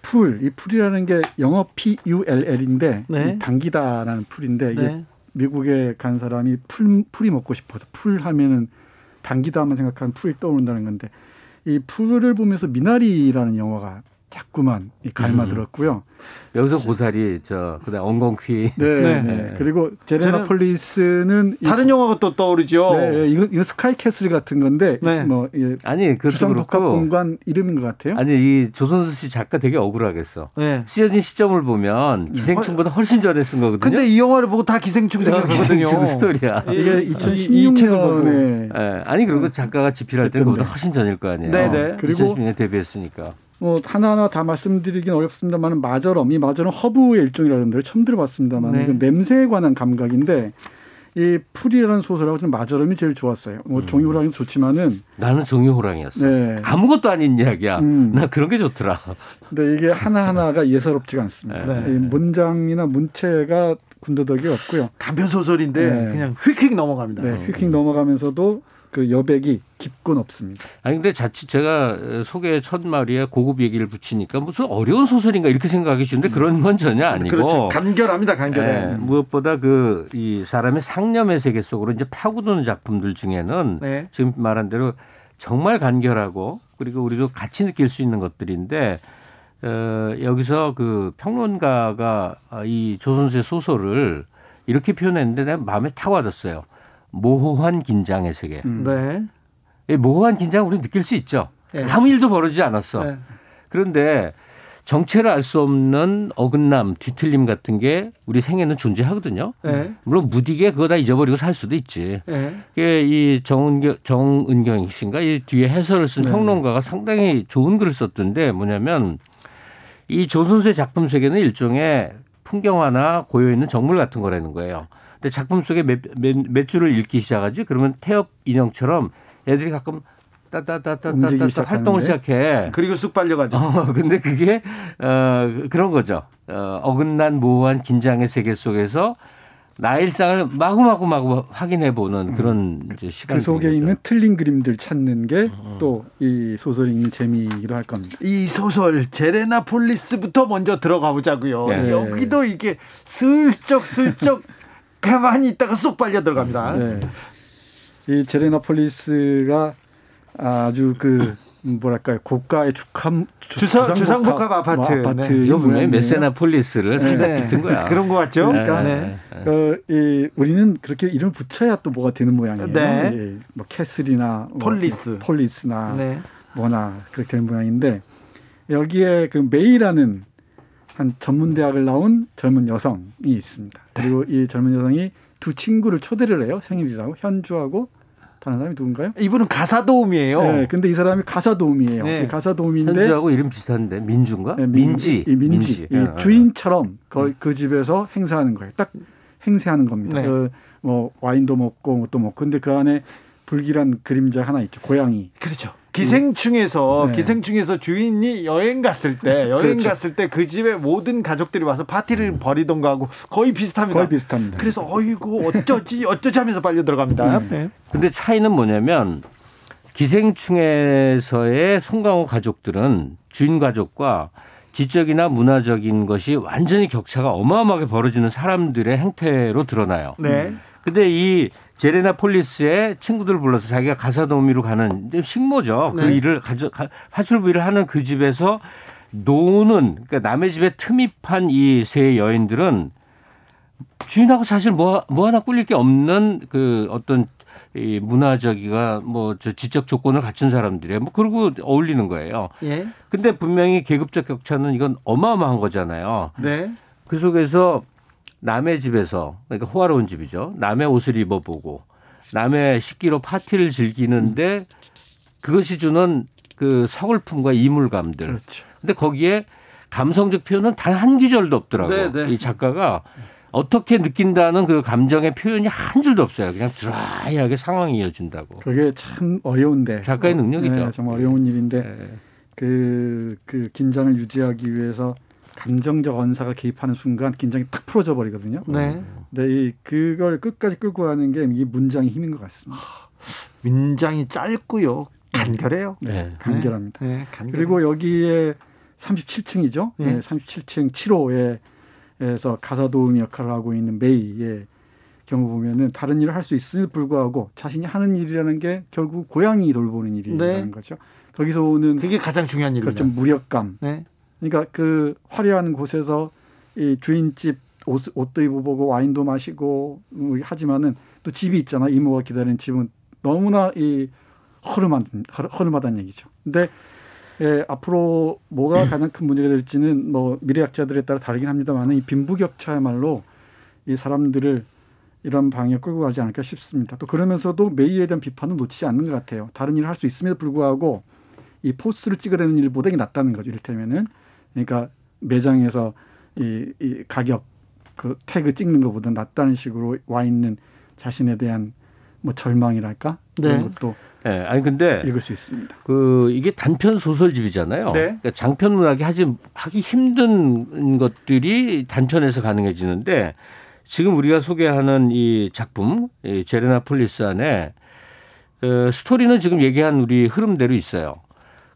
풀, 이 풀이라는 게 영어 P U L L인데 네. 당기다라는 pull인데 이게 네. 미국에 간 사람이 풀 풀이 먹고 싶어서 풀 하면은 당기다만 생각하면 풀이 떠오른다는 건데 이 풀을 보면서 미나리라는 영화가 자꾸만 갈마들었고요. 음. 여기서 고사리 저 그다음 엉겅퀴. 네, 네. 네. 그리고 제레나 폴리스는 다른 영화가 또 떠오르죠. 네, 이거 이거 스카이캐슬 같은 건데 네. 뭐 예, 아니 그 주상 복합 공간 이름인 것 같아요. 아니 이 조선수 씨 작가 되게 억울하겠어. 네. 쓰여진 시점을 보면 기생충보다 훨씬 전에 쓴 거거든요. 근데 이 영화를 보고 다 기생충 생각하거든요. 기생충 스토리야. 이게 2016년에 네. 아니 그리고 작가가 집필할 때는 그보다 훨씬 전일 거 아니에요. 네, 네. 그리고 2010년에 데뷔했으니까. 뭐 하나하나 다 말씀드리긴 어렵습니다만 마저럼 이 마저럼 허브의 일종이라는 데 처음 들어봤습니다만 네. 냄새에 관한 감각인데 이 풀이라는 소설하고 좀 마저럼이 제일 좋았어요. 뭐 음. 종이호랑이 좋지만은 나는 종이호랑이였어. 네. 아무것도 아닌 이야기야. 음. 나 그런 게 좋더라. 근데 이게 하나 하나가 예사롭지가 않습니다. 네. 문장이나 문체가 군더더기 없고요. 단편 소설인데 네. 그냥 휙휙 넘어갑니다. 네, 휙휙 넘어가면서도 그 여백이 깊고 없습니다. 아니 근데 자칫 제가 소개 첫 마리에 고급 얘기를 붙이니까 무슨 어려운 소설인가 이렇게 생각하기 쉬운데 그런 건 전혀 아니고 그렇죠. 간결합니다. 간결해. 네, 무엇보다 그 이 사람의 상념의 세계 속으로 이제 파고드는 작품들 중에는 네. 지금 말한 대로 정말 간결하고 그리고 우리도 같이 느낄 수 있는 것들인데 어, 여기서 그 평론가가 이 조선수의 소설을 이렇게 표현했는데 내가 마음에 탁 와닿았어요. 모호한 긴장의 세계. 음. 네. 이 모호한 긴장 우리 느낄 수 있죠. 네. 아무 일도 벌어지지 않았어. 네. 그런데 정체를 알 수 없는 어긋남, 뒤틀림 같은 게 우리 생에는 존재하거든요. 네. 물론 무디게 그거 다 잊어버리고 살 수도 있지. 네. 이 정은경, 정은경 씨인가 이 뒤에 해설을 쓴 네. 평론가가 상당히 좋은 글을 썼던데 뭐냐면 이 조선수의 작품 세계는 일종의 풍경화나 고여 있는 정물 같은 거라는 거예요. 근데 작품 속에 몇, 몇, 몇 줄을 읽기 시작하지 그러면 태엽 인형처럼 애들이 가끔 따따따따따따 활동을 시작해. 그리고 쑥 빨려가죠. 어, 근데 그게 어 그런 거죠. 어, 어긋난 모호한 긴장의 세계 속에서 나의 일상을 마구마구 마구 확인해 보는 음. 그런 이제 시간. 그 속에 거죠. 있는 틀린 그림들 찾는 게 또이 음. 소설 읽는 재미이기도 할 겁니다. 이 소설 제레나 폴리스부터 먼저 들어가 보자고요. 네. 여기도 이게 슬쩍 슬쩍 가만히 있다가 쏙 빨려 들어갑니다. 네. 이 제레나폴리스가 아주 그 뭐랄까요 고가의 주함 주상 주상복합 아파트. 뭐 아파트 네. 이거 분명히 메세나폴리스를 살짝 네. 비튼 거야. 그런 것 같죠. 그러니까 네. 어, 이 우리는 그렇게 이름을 붙여야 또 뭐가 되는 모양이에요. 네. 예, 뭐 캐슬이나 뭐 폴리스, 뭐 폴리스나 네. 뭐나 그렇게 되는 모양인데 여기에 그 메이라는 한 전문 대학을 나온 젊은 여성이 있습니다. 네. 그리고 이 젊은 여성이 두 친구를 초대를 해요. 생일이라고 현주하고 다른 사람이 누군가요? 이분은 가사 도움이에요. 네, 근데 이 사람이 가사 도움이에요. 네. 가사 도움인데 현주하고 이름 비슷한데 민주인가? 네, 민, 지이 민지. 민지. 이 아. 주인처럼 그, 그 집에서 행사하는 거예요. 딱 행세하는 겁니다. 네. 그, 뭐 와인도 먹고 뭐또 먹고 근데 그 안에 불길한 그림자 하나 있죠. 고양이. 그렇죠. 기생충에서 네. 기생충에서 주인이 여행 갔을 때 여행 그렇죠. 갔을 때 그 집에 모든 가족들이 와서 파티를 음. 벌이던가 하고 거의 비슷합니다. 거의 비슷합니다. 그래서 어이구 어쩌지 어쩌지 하면서 빨려 들어갑니다. 네. 네. 근데 차이는 뭐냐면 기생충에서의 송강호 가족들은 주인 가족과 지적이나 문화적인 것이 완전히 격차가 어마어마하게 벌어지는 사람들의 행태로 드러나요. 네. 근데 이 제레나 폴리스의 친구들 불러서 자기가 가사 도우미로 가는 식모죠. 그 네. 그 일을 가져 파출부 일을 하는 그 집에서 노는 그러니까 남의 집에 판이세 여인들은 주인하고 사실 뭐, 뭐 하나 꿀릴 게 없는 그 어떤 이 문화적이가 뭐 저 지적 조건을 갖춘 사람들이에요. 뭐 그러고 어울리는 거예요. 예. 근데 분명히 계급적 격차는 이건 어마어마한 거잖아요. 네. 그 속에서 남의 집에서 그러니까 호화로운 집이죠. 남의 옷을 입어보고 남의 식기로 파티를 즐기는데 그것이 주는 그 서글픔과 이물감들. 그렇죠. 근데 거기에 감성적 표현은 단한 구절도 없더라고요. 네, 네. 이 작가가 어떻게 느낀다는 그 감정의 표현이 한 줄도 없어요. 그냥 드라이하게 상황이 이어진다고. 그게 참 어려운데. 작가의 능력이죠. 네, 정말 어려운 일인데 네. 그, 그 긴장을 유지하기 위해서 감정적 언사가 개입하는 순간 긴장이 탁 풀어져 버리거든요. 네. 근데 이 그걸 끝까지 끌고 가는 게 이 문장의 힘인 것 같습니다. 문장이 짧고요. 간결해요. 네, 간결합니다. 네, 그리고 여기에 37층이죠. 네. 37층 7호에 에서 가사 도우미 역할을 하고 있는 메이의 경우 보면은 다른 일을 할 수 있음에도 불구하고 자신이 하는 일이라는 게 결국 고양이 돌보는 일이라는 네. 거죠. 거기서 오는 그게 가장 중요한 일이죠. 그렇죠. 무력감. 네. 그러니까 그 화려한 곳에서 이 주인집 옷, 옷도 입어보고 와인도 마시고 뭐 하지만은 또 집이 있잖아. 이모가 기다리는 집은 너무나 이 허름한 허름하다는 얘기죠. 근데 예, 앞으로 뭐가 가장 큰 문제가 될지는 뭐 미래학자들에 따라 다르긴 합니다만 이 빈부격차야말로 이 사람들을 이런 방향에 끌고 가지 않을까 싶습니다. 또 그러면서도 메이에 대한 비판은 놓치지 않는 것 같아요. 다른 일을 할 수 있음에도 불구하고 이 POS를 찍어내는 일보다 이게 낫다는 거죠. 이를테면은 그러니까 매장에서 이, 이 가격 그 태그 찍는 것보다 낫다는 식으로 와 있는 자신에 대한 뭐 절망이랄까 네. 그런 것도 예, 네, 아니 근데 읽을 수 있습니다. 그 이게 단편 소설집이잖아요. 네. 그러니까 장편 문학이 하지 하기 힘든 것들이 단편에서 가능해지는데 지금 우리가 소개하는 이 작품 이 제레나 폴리스 안에 어, 스토리는 지금 얘기한 우리 흐름대로 있어요.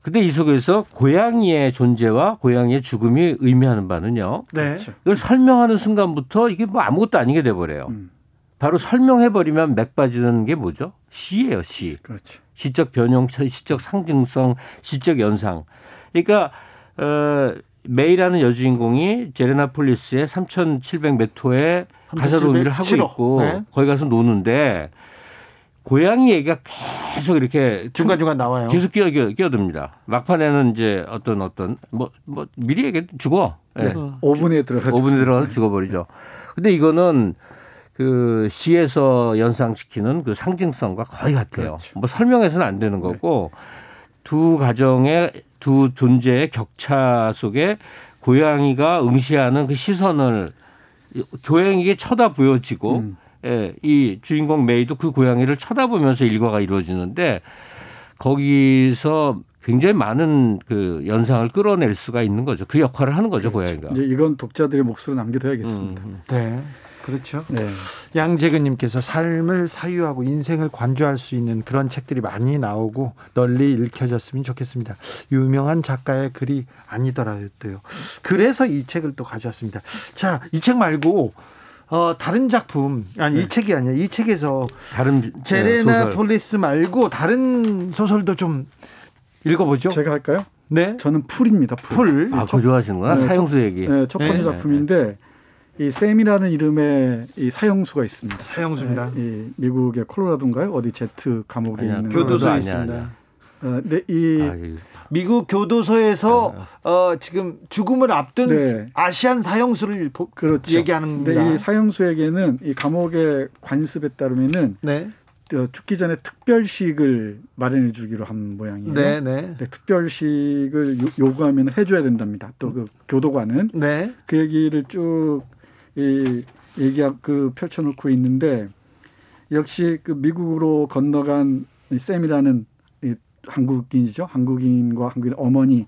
근데 이 속에서 고양이의 존재와 고양이의 죽음이 의미하는 바는요. 네. 그렇죠. 이걸 설명하는 순간부터 이게 뭐 아무것도 아니게 돼버려요. 음. 바로 설명해버리면 맥 빠지는 게 뭐죠? 시예요, 시. 그렇죠. 시적 변형, 시적 상징성, 시적 연상. 그러니까 어 메이라는 여주인공이 제레나폴리스의 3,700m의 가사도 일을 하고 있고 네. 거기 가서 노는데 고양이 얘기가 계속 이렇게 중간중간 나와요. 계속 끼어, 끼어, 끼어듭니다. 막판에는 이제 어떤 어떤 뭐, 뭐 미리 얘기 죽어. 네. 5분에 들어가서 5분에 들어가서 죽어버리죠. 근데 이거는 그 시에서 연상시키는 그 상징성과 거의 같아요. 그렇죠. 뭐 설명해서는 안 되는 거고 네. 두 가정의 두 존재의 격차 속에 고양이가 응시하는 그 시선을 고양이에게 쳐다보여지고 음. 예, 이 주인공 메이도 그 고양이를 쳐다보면서 일과가 이루어지는데 거기서 굉장히 많은 그 연상을 끌어낼 수가 있는 거죠. 그 역할을 하는 거죠, 그렇죠. 고양이가. 이제 이건 독자들의 몫으로 남겨둬야겠습니다. 음. 네. 그렇죠. 네. 양재근님께서 삶을 사유하고 인생을 관조할 수 있는 그런 책들이 많이 나오고 널리 읽혀졌으면 좋겠습니다. 유명한 작가의 글이 아니더라도요. 그래서 이 책을 또 가져왔습니다. 자, 이 책 말고 어, 다른 작품 아니 네. 이 책이 아니야. 이 책에서 다른 제레나 네, 폴리스 말고 다른 소설도 좀 읽어보죠. 제가 할까요? 네. 저는 풀입니다. 풀. 풀. 아, 그거 좋아하시는구나. 네, 사형수 얘기. 네, 첫 번째 네. 작품인데 이 샘이라는 이름의 이 사형수가 있습니다. 사형수입니다. 네, 이 미국의 콜로라도인가요? 어디 제트 감옥에 아니야, 있는 교도소에 있습니다. 어, 네, 이 아, 미국 교도소에서 아, 어, 지금 죽음을 앞둔 네. 아시안 사형수를 보, 그렇죠. 얘기하는 겁니다. 이 사형수에게는 이 감옥의 관습에 따르면은 네. 어, 죽기 전에 특별식을 마련해 주기로 한 모양이에요. 네, 네. 네 특별식을 요구하면 해줘야 된답니다. 또 그 교도관은 네. 그 얘기를 쭉 이 얘기가 그 펼쳐놓고 있는데 역시 그 미국으로 건너간 이 쌤이라는 이 한국인이죠. 한국인과 한국인 어머니의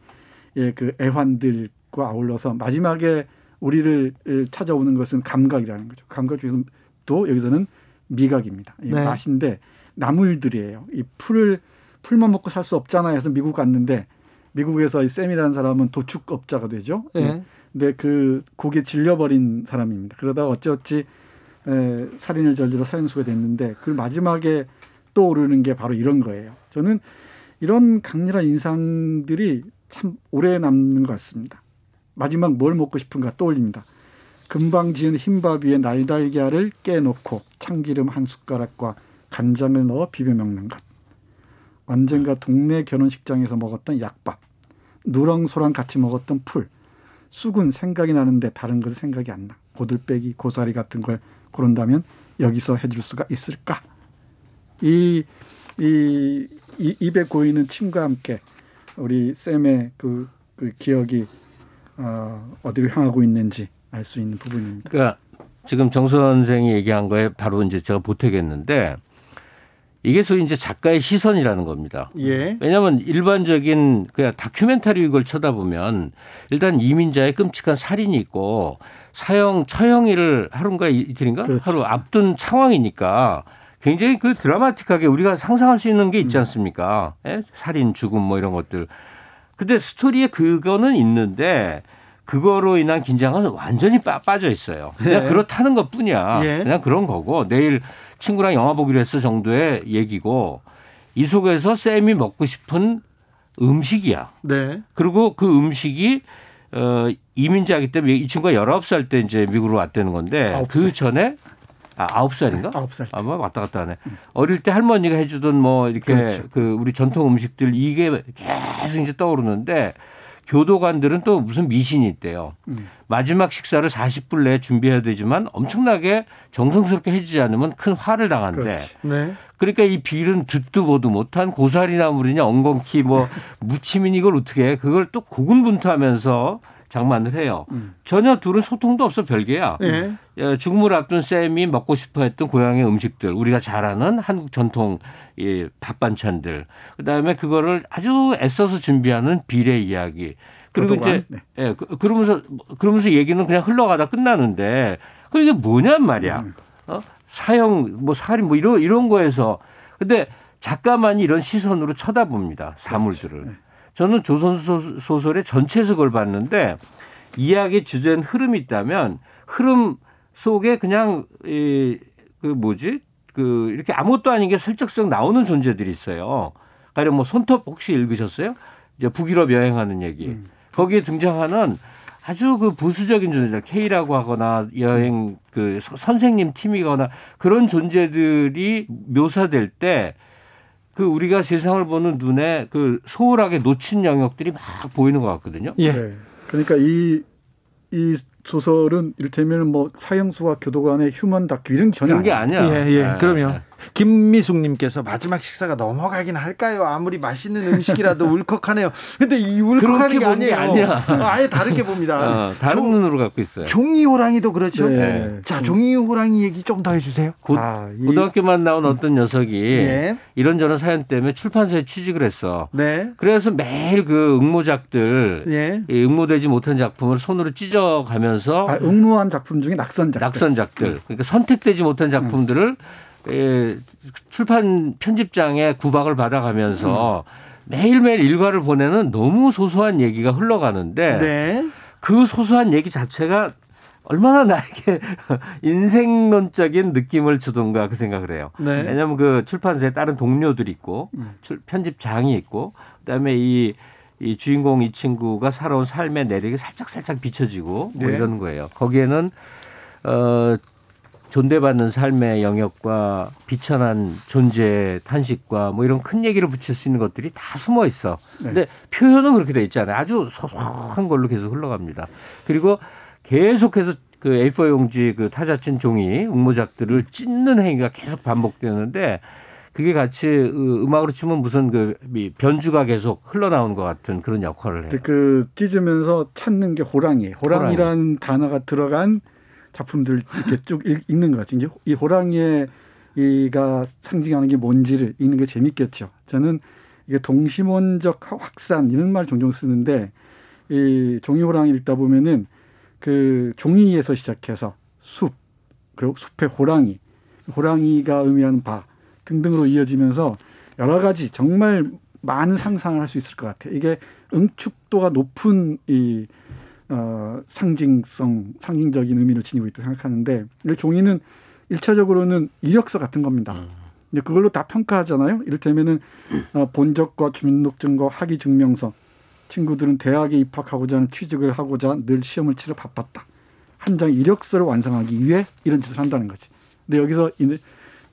그 애환들과 아울러서 마지막에 우리를 찾아오는 것은 감각이라는 거죠. 감각 중에서 또 여기서는 미각입니다. 이 네. 맛인데 나물들이에요. 이 풀을 풀만 먹고 살 수 없잖아 해서 미국 갔는데 미국에서 이 쌤이라는 사람은 도축업자가 되죠. 네. 근데 그 곡에 질려버린 사람입니다. 그러다 어찌어찌 에, 살인을 저지러 사형수가 됐는데 그 마지막에 떠오르는 게 바로 이런 거예요. 저는 이런 강렬한 인상들이 참 오래 남는 것 같습니다. 마지막 뭘 먹고 싶은가 떠올립니다. 금방 지은 흰밥 위에 날달걀을 깨놓고 참기름 한 숟가락과 간장을 넣어 비벼 먹는 것. 언젠가 동네 결혼식장에서 먹었던 약밥. 누렁소랑 같이 먹었던 풀. 쑥은 생각이 나는데 다른 것은 생각이 안 나. 고들빼기, 고사리 같은 걸 고른다면 여기서 해줄 수가 있을까? 이, 이, 이 입에 고이는 침과 함께 우리 쌤의 그, 그 기억이 어, 어디로 향하고 있는지 알 수 있는 부분입니다. 그러니까 지금 정 선생이 얘기한 거에 바로 이제 제가 보태겠는데 이게 소위 이제 작가의 시선이라는 겁니다. 예. 왜냐하면 일반적인 그냥 다큐멘터리 이걸 쳐다보면 일단 이민자의 끔찍한 살인이 있고 사형 처형일을 하루인가 이틀인가 그렇죠. 하루 앞둔 상황이니까 굉장히 그 드라마틱하게 우리가 상상할 수 있는 게 있지 음. 않습니까? 예? 살인, 죽음 뭐 이런 것들. 근데 스토리에 그거는 있는데 그거로 인한 긴장은 완전히 빠, 빠져 있어요. 그냥 네. 그렇다는 것 뿐이야. 예. 그냥 그런 거고 내일 친구랑 영화 보기로 했어 정도의 얘기고 이 속에서 쌤이 먹고 싶은 음식이야. 네. 그리고 그 음식이 어 이민자이기 때문에 이 친구가 열아홉 살 때 이제 미국으로 왔다는 건데 그 전에 아, 아홉 살인가? 아홉 살. 아, 뭐 왔다 갔다 하네. 음. 어릴 때 할머니가 해주던 뭐 이렇게 그렇죠. 그 우리 전통 음식들 이게 계속 이제 떠오르는데 교도관들은 또 무슨 미신이 있대요. 음. 마지막 식사를 40분 내에 준비해야 되지만 엄청나게 정성스럽게 해주지 않으면 큰 화를 당한대. 네. 그러니까 이 빌은 듣도 보도 못한 고사리나물이냐 엉겅퀴 뭐 무침인 이걸 어떻게 해. 그걸 또 고군분투하면서 장만을 해요. 음. 전혀 둘은 소통도 없어 별개야. 네. 죽음을 앞둔 쌤이 먹고 싶어 했던 고향의 음식들, 우리가 잘 아는 한국 전통 이 밥 반찬들, 그 다음에 그거를 아주 애써서 준비하는 비례 이야기. 그리고 이제, 네. 예, 그, 그러면서, 그러면서 얘기는 그냥 흘러가다 끝나는데, 그 이게 뭐냔 말이야. 음. 어? 사형, 뭐 살인, 뭐 이런, 이런 거에서. 근데 작가만이 이런 시선으로 쳐다봅니다. 사물들을. 그렇죠. 네. 저는 조선 소설의 전체 해석을 봤는데 이야기 주제는 흐름이 있다면 흐름 속에 그냥 이 그 뭐지 그 이렇게 아무것도 아닌 게 슬쩍슬쩍 나오는 존재들이 있어요. 가령 뭐 손톱 혹시 읽으셨어요? 이제 북유럽 여행하는 얘기. 음. 거기에 등장하는 아주 그 부수적인 존재들 K라고 하거나 여행 그 선생님 팀이거나 그런 존재들이 묘사될 때 그 우리가 세상을 보는 눈에 그 소홀하게 놓친 영역들이 막 보이는 것 같거든요. 예. 네. 그러니까 이, 이 소설은 이를테면 뭐 사형수와 교도관의 휴먼 다큐 이런 전혀 그런 게 아니야. 예, 예. 네. 그러면 네. 김미숙님께서 마지막 식사가 넘어가긴 할까요? 아무리 맛있는 음식이라도 울컥하네요. 근데 이 울컥하는 게 아니에요. 아니야. 어, 아예 다르게 봅니다. 어, 다른 종, 눈으로 갖고 있어요. 종이 호랑이도 그렇죠. 네. 자, 종이 호랑이 얘기 좀 더 해주세요. 고, 아, 이, 고등학교만 나온 어떤 녀석이 네. 이런저런 사연 때문에 출판사에 취직을 했어. 네. 그래서 매일 그 응모작들, 네. 응모되지 못한 작품을 손으로 찢어가면서 아, 응모한 작품 중에 낙선작들, 낙선작들, 그러니까 선택되지 못한 작품들을 음. 예, 출판 편집장의 구박을 받아가면서 매일매일 일과를 보내는 너무 소소한 얘기가 흘러가는데 네. 그 소소한 얘기 자체가 얼마나 나에게 인생론적인 느낌을 주던가 그 생각을 해요. 네. 왜냐하면 그 출판사에 다른 동료들이 있고 음. 편집장이 있고 그다음에 이, 이 주인공 이 친구가 살아온 삶의 내력이 살짝 살짝 비춰지고 뭐 네. 이러는 거예요. 거기에는 어 존대받는 삶의 영역과 비천한 존재 탄식과 뭐 이런 큰 얘기를 붙일 수 있는 것들이 다 숨어 있어. 네. 근데 표현은 그렇게 돼 있잖아요. 아주 소소한 걸로 계속 흘러갑니다. 그리고 계속해서 그 A4 용지 그 타자친 종이 응모작들을 찢는 행위가 계속 반복되는데 그게 같이 음악으로 치면 무슨 그 변주가 계속 흘러나오는 것 같은 그런 역할을 해요. 그 찢으면서 찾는 게 호랑이. 호랑이란 호랑이. 단어가 들어간 작품들 이렇게 쭉 읽 는 것 같아요. 이 호랑이의 이가 상징하는 게 뭔지를 읽는 게 재밌겠죠. 저는 이게 동심원적 확산 이런 말 종종 쓰는데 이 종이 호랑이 읽다 보면은 그 종이에서 시작해서 숲 그리고 숲의 호랑이 호랑이가 의미하는 바 등등으로 이어지면서 여러 가지 정말 많은 상상을 할 수 있을 것 같아요. 이게 응축도가 높은 이 어, 상징성, 상징적인 의미를 지니고 있다고 생각하는데 이 종이는 일차적으로는 이력서 같은 겁니다. 음. 이제 그걸로 다 평가하잖아요. 이를테면은 어, 본적과 주민등록증과 학위 증명서 친구들은 대학에 입학하고자 하는 취직을 하고자 늘 시험을 치러 바빴다. 한 장 이력서를 완성하기 위해 이런 짓을 한다는 거지. 근데 여기서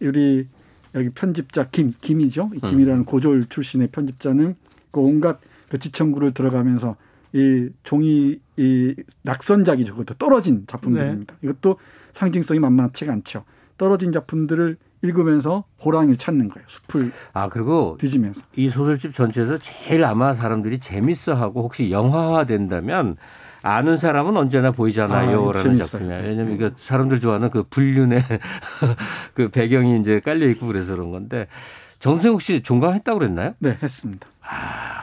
우리 여기 편집자 김 김이죠. 이 김이라는 음. 고졸 출신의 편집자는 그 온갖 그 지청구를 들어가면서 이 종이 이 낙선작이죠. 그것도 떨어진 작품들입니다. 네. 이것도 상징성이 만만치가 않죠. 떨어진 작품들을 읽으면서 호랑이를 찾는 거예요. 숲을 아 그리고 뒤지면서 이 소설집 전체에서 제일 아마 사람들이 재밌어하고 혹시 영화화 된다면 아는 사람은 언제나 보이잖아요라는 아, 작품이야. 왜냐면 이거 사람들 좋아하는 그 불륜의 그 배경이 이제 깔려 있고 그래서 그런 건데 정승욱 씨 종강했다고 그랬나요? 네, 했습니다. 아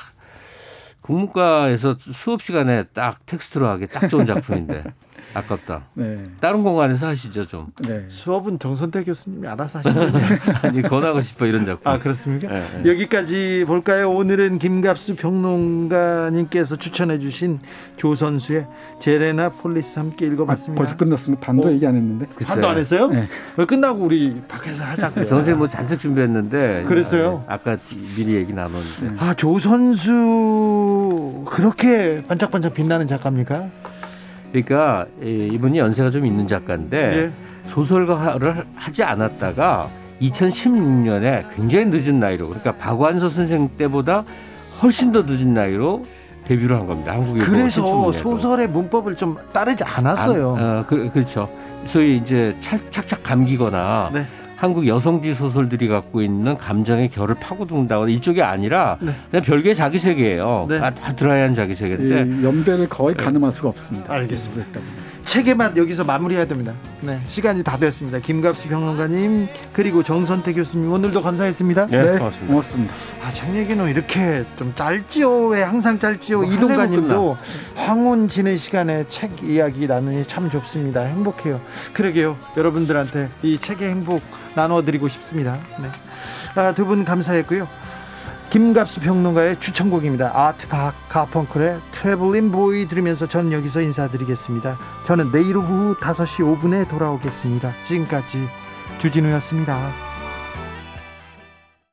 국문과에서 수업 시간에 딱 텍스트로 하기 딱 좋은 작품인데 아깝다. 네. 다른 공간에서 하시죠 좀. 네. 수업은 정선태 교수님이 알아서 하시는데. 아니 권하고 싶어 이런 작품. 아 그렇습니까? 네, 네. 여기까지 볼까요? 오늘은 김갑수 평론가님께서 추천해주신 조선수의 제레나 폴리스 함께 읽어봤습니다. 아, 벌써 끝났습니다. 반도 어? 얘기 안 했는데. 글쎄. 반도 안 했어요? 네. 왜 끝나고 우리 밖에서 하자고요. 선생님 뭐 잔뜩 준비했는데. 그랬어요? 아, 아까 미리 얘기 나눴는데. 아 조선수 그렇게 반짝반짝 빛나는 작가입니까? 그러니까 이분이 연세가 좀 있는 작가인데 예. 소설가를 하지 않았다가 2016년에 굉장히 늦은 나이로 그러니까 박완서 선생 때보다 훨씬 더 늦은 나이로 데뷔를 한 겁니다. 한국에 그래서 소설의 문법을 좀 따르지 않았어요. 아, 어, 그, 그렇죠. 소위 이제 착착 감기거나 네. 한국 여성지 소설들이 갖고 있는 감정의 결을 파고든다거나 이쪽이 아니라 네. 그냥 별개의 자기 세계예요. 네. 다, 다 드라이한 자기 세계인데 연배를 거의 가늠할 수가 없습니다. 알겠습니다. 책에만 여기서 마무리해야 됩니다. 네, 시간이 다 됐습니다. 김갑수 평론가님 그리고 정선태 교수님 오늘도 감사했습니다. 네, 네 고맙습니다. 고맙습니다. 아, 책 얘기는 이렇게 좀 짧지요. 왜 항상 짧지요. 뭐 이동관님도 황혼 지는 시간에 책 이야기 나누니 참 좋습니다. 행복해요. 그러게요. 여러분들한테 이 책의 행복 나눠드리고 싶습니다. 네. 아, 두 분 감사했고요. 김갑수 평론가의 추천곡입니다. 아트박 가펑클의 트래블린 보이 들으면서 저는 여기서 인사드리겠습니다. 저는 내일 오후 5시 5분에 돌아오겠습니다. 지금까지 주진우였습니다.